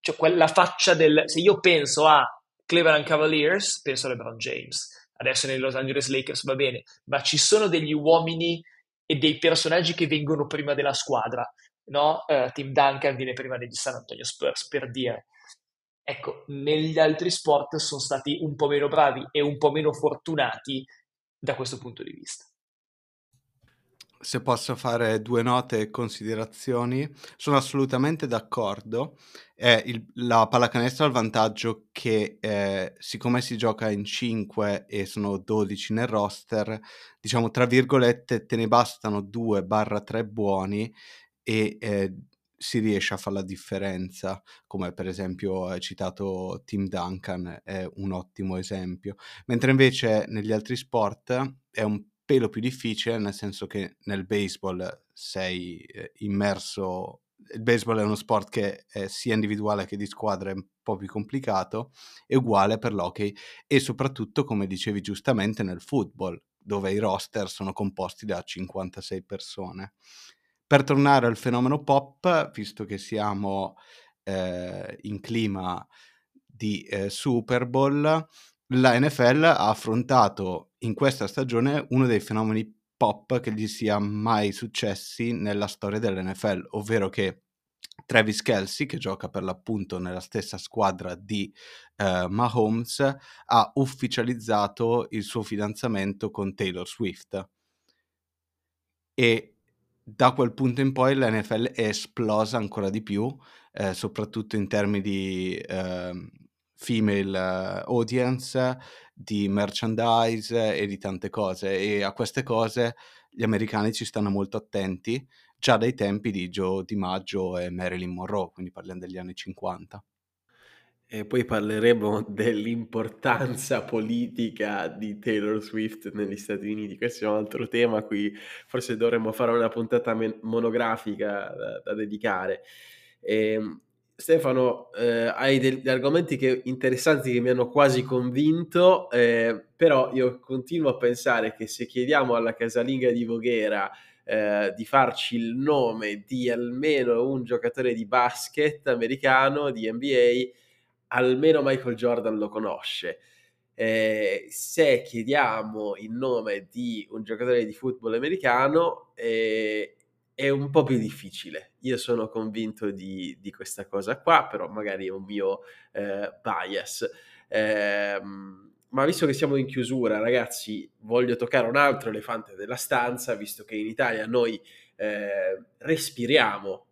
cioè quella faccia del se io penso a Cleveland Cavaliers, penso a LeBron James. Adesso nei Los Angeles Lakers va bene, ma ci sono degli uomini e dei personaggi che vengono prima della squadra. No? Uh, Tim Duncan viene prima degli San Antonio Spurs, per dire. Ecco, negli altri sport sono stati un po' meno bravi e un po' meno fortunati da questo punto di vista. Se posso fare due note e considerazioni, sono assolutamente d'accordo. Eh, il, la pallacanestro ha il vantaggio che, eh, siccome si gioca in 5 e sono 12 nel roster, diciamo tra virgolette te ne bastano 2-3 buoni e eh, si riesce a fare la differenza, come per esempio hai citato Tim Duncan, è un ottimo esempio. Mentre invece negli altri sport è un pelo più difficile, nel senso che nel baseball sei eh, immerso. Il baseball è uno sport che è sia individuale che di squadra, è un po' più complicato, è uguale per l'hockey e soprattutto, come dicevi giustamente, nel football, dove i roster sono composti da 56 persone. Per tornare al fenomeno pop, visto che siamo eh, in clima di eh, Super Bowl, la NFL ha affrontato in questa stagione uno dei fenomeni pop che gli sia mai successi nella storia dell'NFL, ovvero che Travis Kelsey, che gioca per l'appunto nella stessa squadra di uh, Mahomes, ha ufficializzato il suo fidanzamento con Taylor Swift. E da quel punto in poi l'NFL è esplosa ancora di più, eh, soprattutto in termini di eh, female audience, di merchandise e di tante cose e a queste cose gli americani ci stanno molto attenti già dai tempi di Joe DiMaggio e Marilyn Monroe, quindi parliamo degli anni 50. E poi parleremo dell'importanza politica di Taylor Swift negli Stati Uniti. Questo è un altro tema a cui forse dovremmo fare una puntata monografica da, da dedicare. E, ehm, Stefano, eh, hai degli argomenti che, interessanti che mi hanno quasi convinto, eh, però io continuo a pensare che se chiediamo alla casalinga di Voghera eh, di farci il nome di almeno un giocatore di basket americano, di NBA, almeno Michael Jordan lo conosce. Eh, se chiediamo il nome di un giocatore di football americano, eh, è un po' più difficile. Io sono convinto di, di questa cosa qua, però magari è un mio eh, bias. Eh, ma visto che siamo in chiusura, ragazzi, voglio toccare un altro elefante della stanza, visto che in Italia noi eh, respiriamo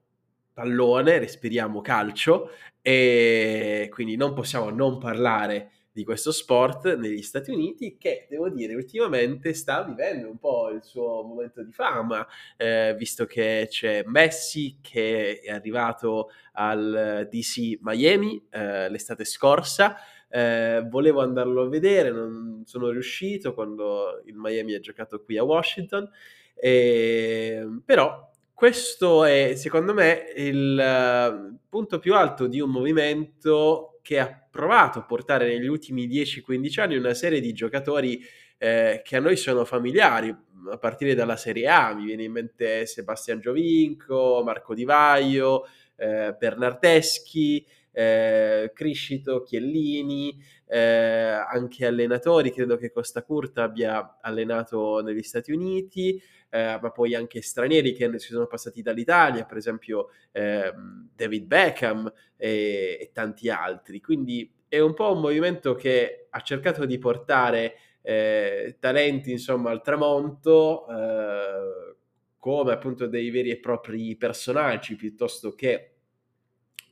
pallone, respiriamo calcio e quindi non possiamo non parlare di questo sport negli Stati Uniti che devo dire ultimamente sta vivendo un po' il suo momento di fama eh, visto che c'è Messi che è arrivato al DC Miami eh, l'estate scorsa. Eh, volevo andarlo a vedere non sono riuscito quando il Miami ha giocato qui a Washington. E, però questo è secondo me il uh, punto più alto di un movimento che ha provato a portare negli ultimi 10-15 anni una serie di giocatori eh, che a noi sono familiari, a partire dalla Serie A, mi viene in mente Sebastian Giovinco, Marco Di Vaio, eh, Bernardeschi, eh, Criscito, Chiellini, eh, anche allenatori, credo che Costa Curta abbia allenato negli Stati Uniti, eh, ma poi anche stranieri che si sono passati dall'Italia, per esempio eh, David Beckham e, e, tanti altri. Quindi è un po' un movimento che ha cercato di portare eh, talenti insomma al tramonto eh, come appunto dei veri e propri personaggi piuttosto che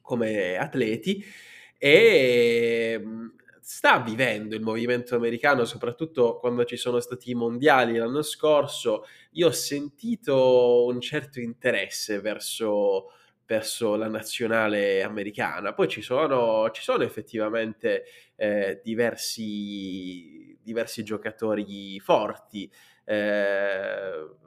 come atleti e sta vivendo il movimento americano, soprattutto quando ci sono stati i mondiali l'anno scorso, io ho sentito un certo interesse verso, verso la nazionale americana. Poi ci sono, ci sono effettivamente eh, diversi, diversi giocatori forti. Eh,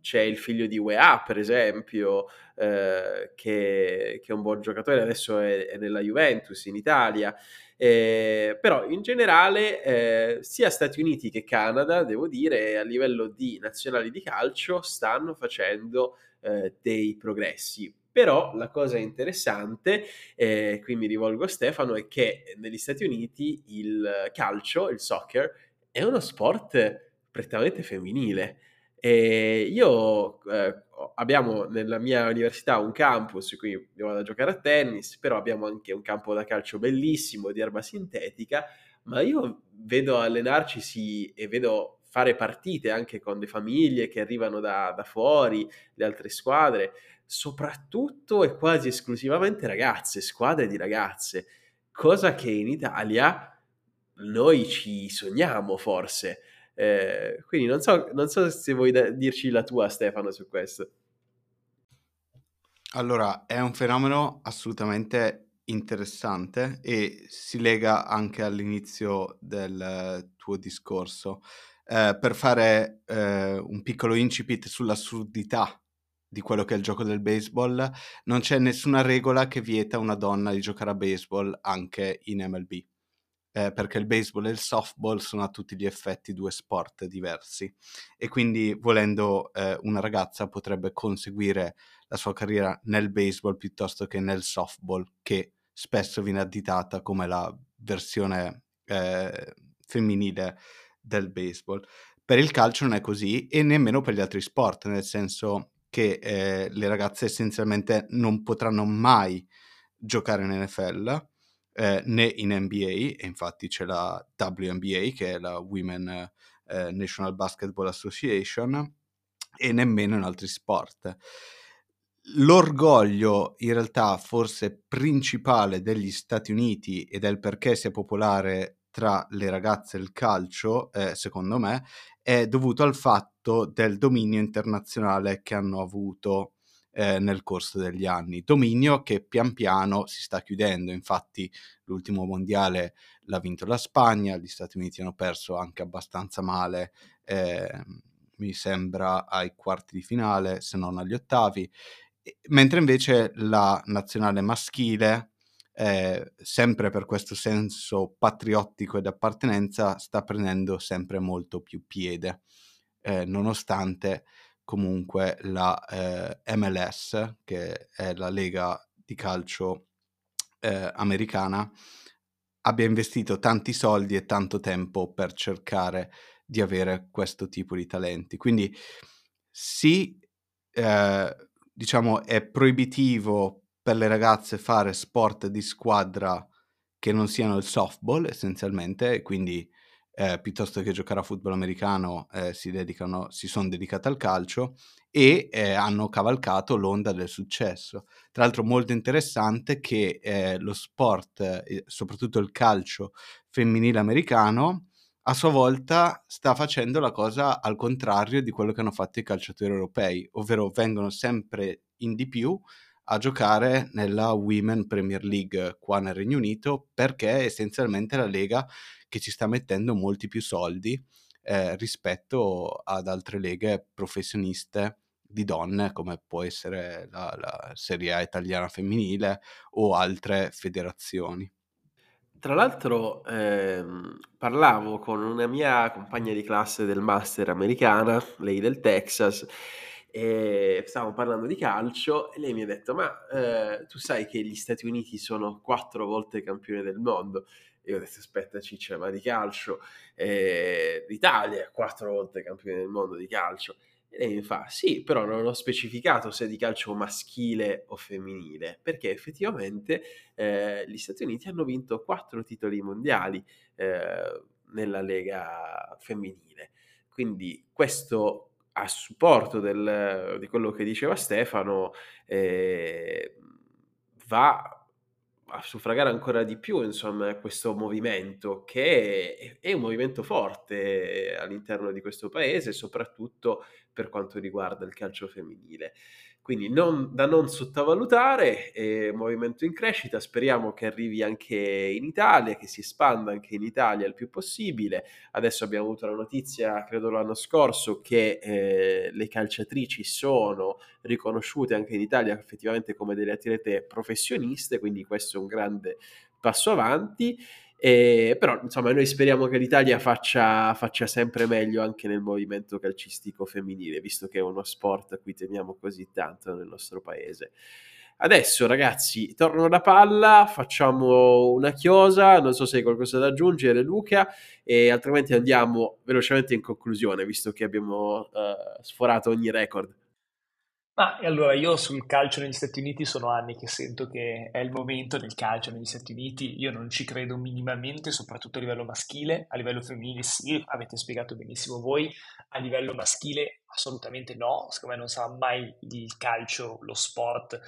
c'è il figlio di UEA, per esempio, eh, che, che, è un buon giocatore, adesso è, è nella Juventus in Italia. Eh, però in generale eh, sia Stati Uniti che Canada, devo dire, a livello di nazionali di calcio stanno facendo eh, dei progressi. Però la cosa interessante, eh, qui mi rivolgo a Stefano, è che negli Stati Uniti il calcio, il soccer, è uno sport prettamente femminile. E io eh, abbiamo nella mia università un campus, qui io vado a giocare a tennis, però abbiamo anche un campo da calcio bellissimo di erba sintetica, ma io vedo allenarci sì, e vedo fare partite anche con le famiglie che arrivano da, da fuori, le altre squadre, soprattutto e quasi esclusivamente ragazze, squadre di ragazze, cosa che in Italia noi ci sogniamo forse. Eh, quindi non so, non so se vuoi da- dirci la tua Stefano su questo. Allora, è un fenomeno assolutamente interessante e si lega anche all'inizio del tuo discorso. Eh, per fare eh, un piccolo incipit sull'assurdità di quello che è il gioco del baseball, non c'è nessuna regola che vieta a una donna di giocare a baseball anche in MLB eh, perché il baseball e il softball sono a tutti gli effetti due sport diversi e quindi volendo eh, una ragazza potrebbe conseguire la sua carriera nel baseball piuttosto che nel softball che spesso viene additata come la versione eh, femminile del baseball. Per il calcio non è così e nemmeno per gli altri sport, nel senso che eh, le ragazze essenzialmente non potranno mai giocare in NFL eh, né in NBA, e infatti c'è la WNBA che è la Women eh, National Basketball Association, e nemmeno in altri sport. L'orgoglio in realtà forse principale degli Stati Uniti ed è il perché sia popolare tra le ragazze il calcio, eh, secondo me, è dovuto al fatto del dominio internazionale che hanno avuto eh, nel corso degli anni. Dominio che pian piano si sta chiudendo, infatti l'ultimo mondiale l'ha vinto la Spagna, gli Stati Uniti hanno perso anche abbastanza male, eh, mi sembra ai quarti di finale, se non agli ottavi, mentre invece la nazionale maschile, eh, sempre per questo senso patriottico ed appartenenza, sta prendendo sempre molto più piede, eh, nonostante comunque la eh, MLS, che è la lega di calcio eh, americana, abbia investito tanti soldi e tanto tempo per cercare di avere questo tipo di talenti. Quindi sì, eh, diciamo, è proibitivo per le ragazze fare sport di squadra che non siano il softball essenzialmente, quindi eh, piuttosto che giocare a football americano eh, si, dedicano, si sono dedicate al calcio e eh, hanno cavalcato l'onda del successo. Tra l'altro molto interessante che eh, lo sport, soprattutto il calcio femminile americano, a sua volta sta facendo la cosa al contrario di quello che hanno fatto i calciatori europei, ovvero vengono sempre in di più a giocare nella Women Premier League qua nel Regno Unito perché essenzialmente la lega che ci sta mettendo molti più soldi eh, rispetto ad altre leghe professioniste di donne come può essere la, la Serie A italiana femminile o altre federazioni. Tra l'altro ehm, parlavo con una mia compagna di classe del master americana, lei del Texas, e stavamo parlando di calcio e lei mi ha detto ma eh, tu sai che gli Stati Uniti sono quattro volte campione del mondo io ho detto aspetta Ciccia ma di calcio eh, l'Italia è quattro volte campione del mondo di calcio. E lei mi fa sì però non ho specificato se è di calcio maschile o femminile perché effettivamente eh, gli Stati Uniti hanno vinto quattro titoli mondiali eh, nella lega femminile. Quindi questo a supporto del, di quello che diceva Stefano, eh, va a suffragare ancora di più insomma, questo movimento che è, è, un movimento forte all'interno di questo paese, soprattutto per quanto riguarda il calcio femminile. Quindi non, da non sottovalutare, un movimento in crescita, speriamo che arrivi anche in Italia, che si espanda anche in Italia il più possibile. Adesso abbiamo avuto la notizia, credo l'anno scorso, che eh, le calciatrici sono riconosciute anche in Italia effettivamente come delle atlete professioniste, quindi questo è un grande passo avanti. E, però insomma noi speriamo che l'Italia faccia, faccia, sempre meglio anche nel movimento calcistico femminile, visto che è uno sport a cui teniamo così tanto nel nostro paese. Adesso ragazzi, torno da palla, facciamo una chiosa, non so se hai qualcosa da aggiungere Luca, e altrimenti andiamo velocemente in conclusione, visto che abbiamo uh, sforato ogni record. Ma allora io sul calcio negli Stati Uniti sono anni che sento che è il momento del calcio negli Stati Uniti, io non ci credo minimamente, soprattutto a livello maschile, a livello femminile sì, avete spiegato benissimo voi, a livello maschile assolutamente no, secondo me non sarà mai il calcio lo sport,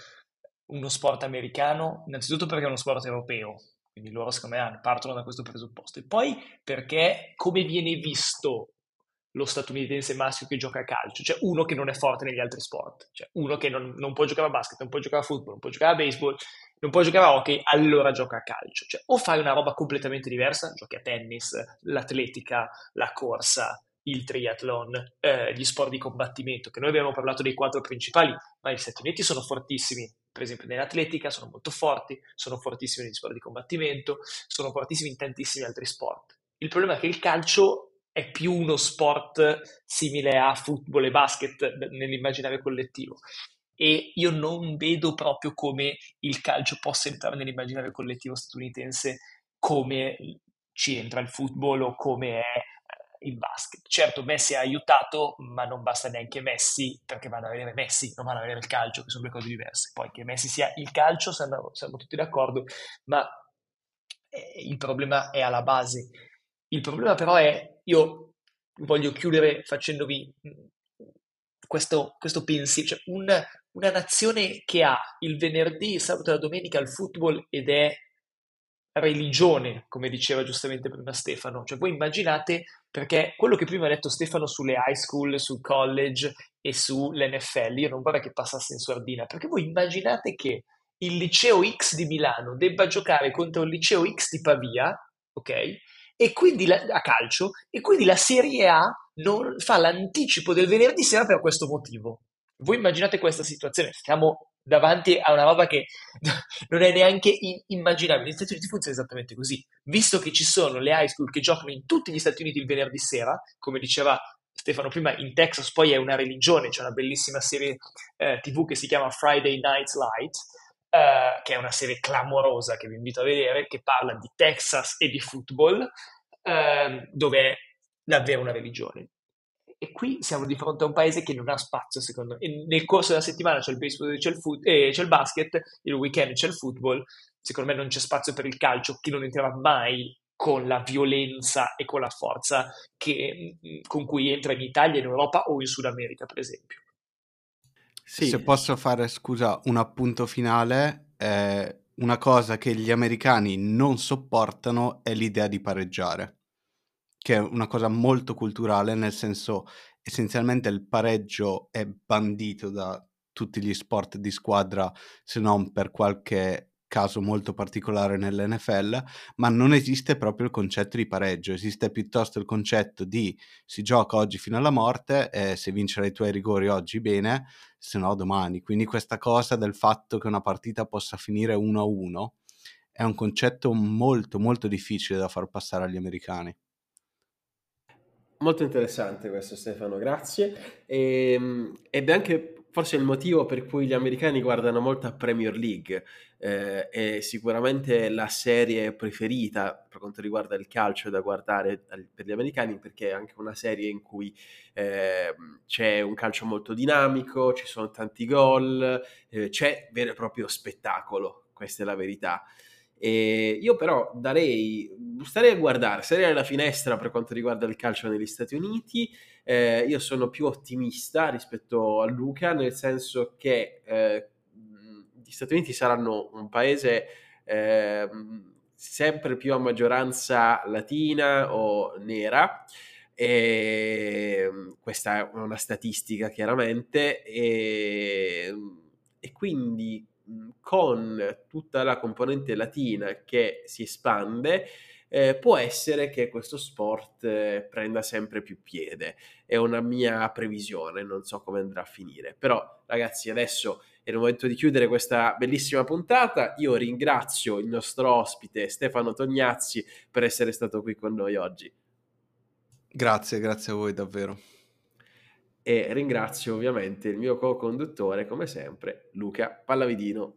uno sport americano, innanzitutto perché è uno sport europeo, quindi loro secondo me partono da questo presupposto, e poi perché come viene visto lo statunitense maschio che gioca a calcio, cioè uno che non è forte negli altri sport, cioè uno che non, non, può giocare a basket, non può giocare a football, non può giocare a baseball, non può giocare a hockey, allora gioca a calcio. Cioè, o fai una roba completamente diversa, giochi a tennis, l'atletica, la corsa, il triathlon, eh, gli sport di combattimento, che noi abbiamo parlato dei quattro principali, ma gli Stati Uniti sono fortissimi, per esempio nell'atletica sono molto forti, sono fortissimi negli sport di combattimento, sono fortissimi in tantissimi altri sport. Il problema è che il calcio è più uno sport simile a football e basket nell'immaginario collettivo. E io non vedo proprio come il calcio possa entrare nell'immaginario collettivo statunitense come ci entra il football o come è eh, il basket. Certo, Messi ha aiutato, ma non basta neanche Messi perché vanno a vedere Messi, non vanno a vedere il calcio, che sono due cose diverse. Poi che Messi sia il calcio, siamo, siamo tutti d'accordo, ma eh, il problema è alla base. Il problema però è io voglio chiudere facendovi mm, questo, questo pensiero, cioè una, una nazione che ha il venerdì, il sabato e la domenica il football ed è religione, come diceva giustamente prima Stefano. Cioè voi immaginate, perché quello che prima ha detto Stefano sulle high school, sul college e sull'NFL, io non vorrei che passasse in sordina, perché voi immaginate che il liceo X di Milano debba giocare contro il liceo X di Pavia, ok? E quindi la, a calcio e quindi la Serie A non, fa l'anticipo del venerdì sera per questo motivo. Voi immaginate questa situazione, stiamo davanti a una roba che non è neanche immaginabile. Negli Stati Uniti funziona esattamente così. Visto che ci sono le high school che giocano in tutti gli Stati Uniti il venerdì sera, come diceva Stefano prima, in Texas poi è una religione, c'è una bellissima serie eh, TV che si chiama Friday Night Light, eh, che è una serie clamorosa che vi invito a vedere, che parla di Texas e di football, eh, dove è davvero una religione. E qui siamo di fronte a un paese che non ha spazio, secondo me. Nel corso della settimana c'è il baseball, c'è il, foot, eh, c'è il basket, il weekend c'è il football. Secondo me non c'è spazio per il calcio, che non entrerà mai con la violenza e con la forza che, mm, con cui entra in Italia, in Europa o in Sud America, per esempio. Sì. Se posso fare, scusa, un appunto finale, eh, una cosa che gli americani non sopportano è l'idea di pareggiare, che è una cosa molto culturale, nel senso essenzialmente il pareggio è bandito da tutti gli sport di squadra se non per qualche caso molto particolare nell'NFL, ma non esiste proprio il concetto di pareggio, esiste piuttosto il concetto di si gioca oggi fino alla morte e se vincere i tuoi rigori oggi bene, se no domani. Quindi questa cosa del fatto che una partita possa finire 1-1 è un concetto molto molto difficile da far passare agli americani. Molto interessante questo Stefano, grazie. E, ehm, ed è anche forse il motivo per cui gli americani guardano molto a Premier League, eh, è sicuramente la serie preferita per quanto riguarda il calcio da guardare per gli americani perché è anche una serie in cui eh, c'è un calcio molto dinamico, ci sono tanti gol, eh, c'è vero e proprio spettacolo, questa è la verità. E io però darei, starei a guardare, sarei alla finestra per quanto riguarda il calcio negli Stati Uniti. Eh, io sono più ottimista rispetto a Luca, nel senso che eh, gli Stati Uniti saranno un paese eh, sempre più a maggioranza latina o nera. E questa è una statistica chiaramente e, e quindi con tutta la componente latina che si espande, eh, può essere che questo sport eh, prenda sempre più piede. È una mia previsione, non so come andrà a finire. Però, ragazzi, adesso è il momento di chiudere questa bellissima puntata. Io ringrazio il nostro ospite Stefano Tognazzi per essere stato qui con noi oggi. Grazie, grazie a voi davvero e ringrazio ovviamente il mio co-conduttore, come sempre, Luca Pallavidino.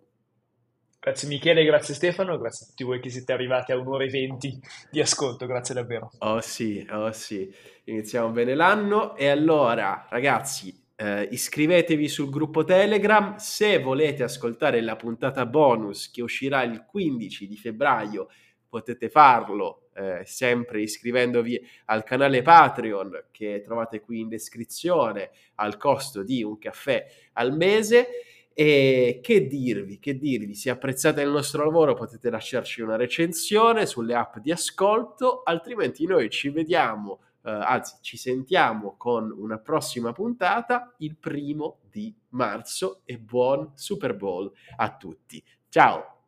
Grazie Michele, grazie Stefano, grazie a tutti voi che siete arrivati a un'ora e venti di ascolto, grazie davvero. Oh sì, oh sì, iniziamo bene l'anno e allora ragazzi eh, iscrivetevi sul gruppo Telegram. Se volete ascoltare la puntata bonus che uscirà il 15 di febbraio, potete farlo eh, sempre iscrivendovi al canale Patreon che trovate qui in descrizione al costo di un caffè al mese. E che dirvi, che dirvi, se apprezzate il nostro lavoro potete lasciarci una recensione sulle app di ascolto, altrimenti noi ci vediamo, eh, anzi ci sentiamo con una prossima puntata il primo di marzo e buon Super Bowl a tutti. Ciao!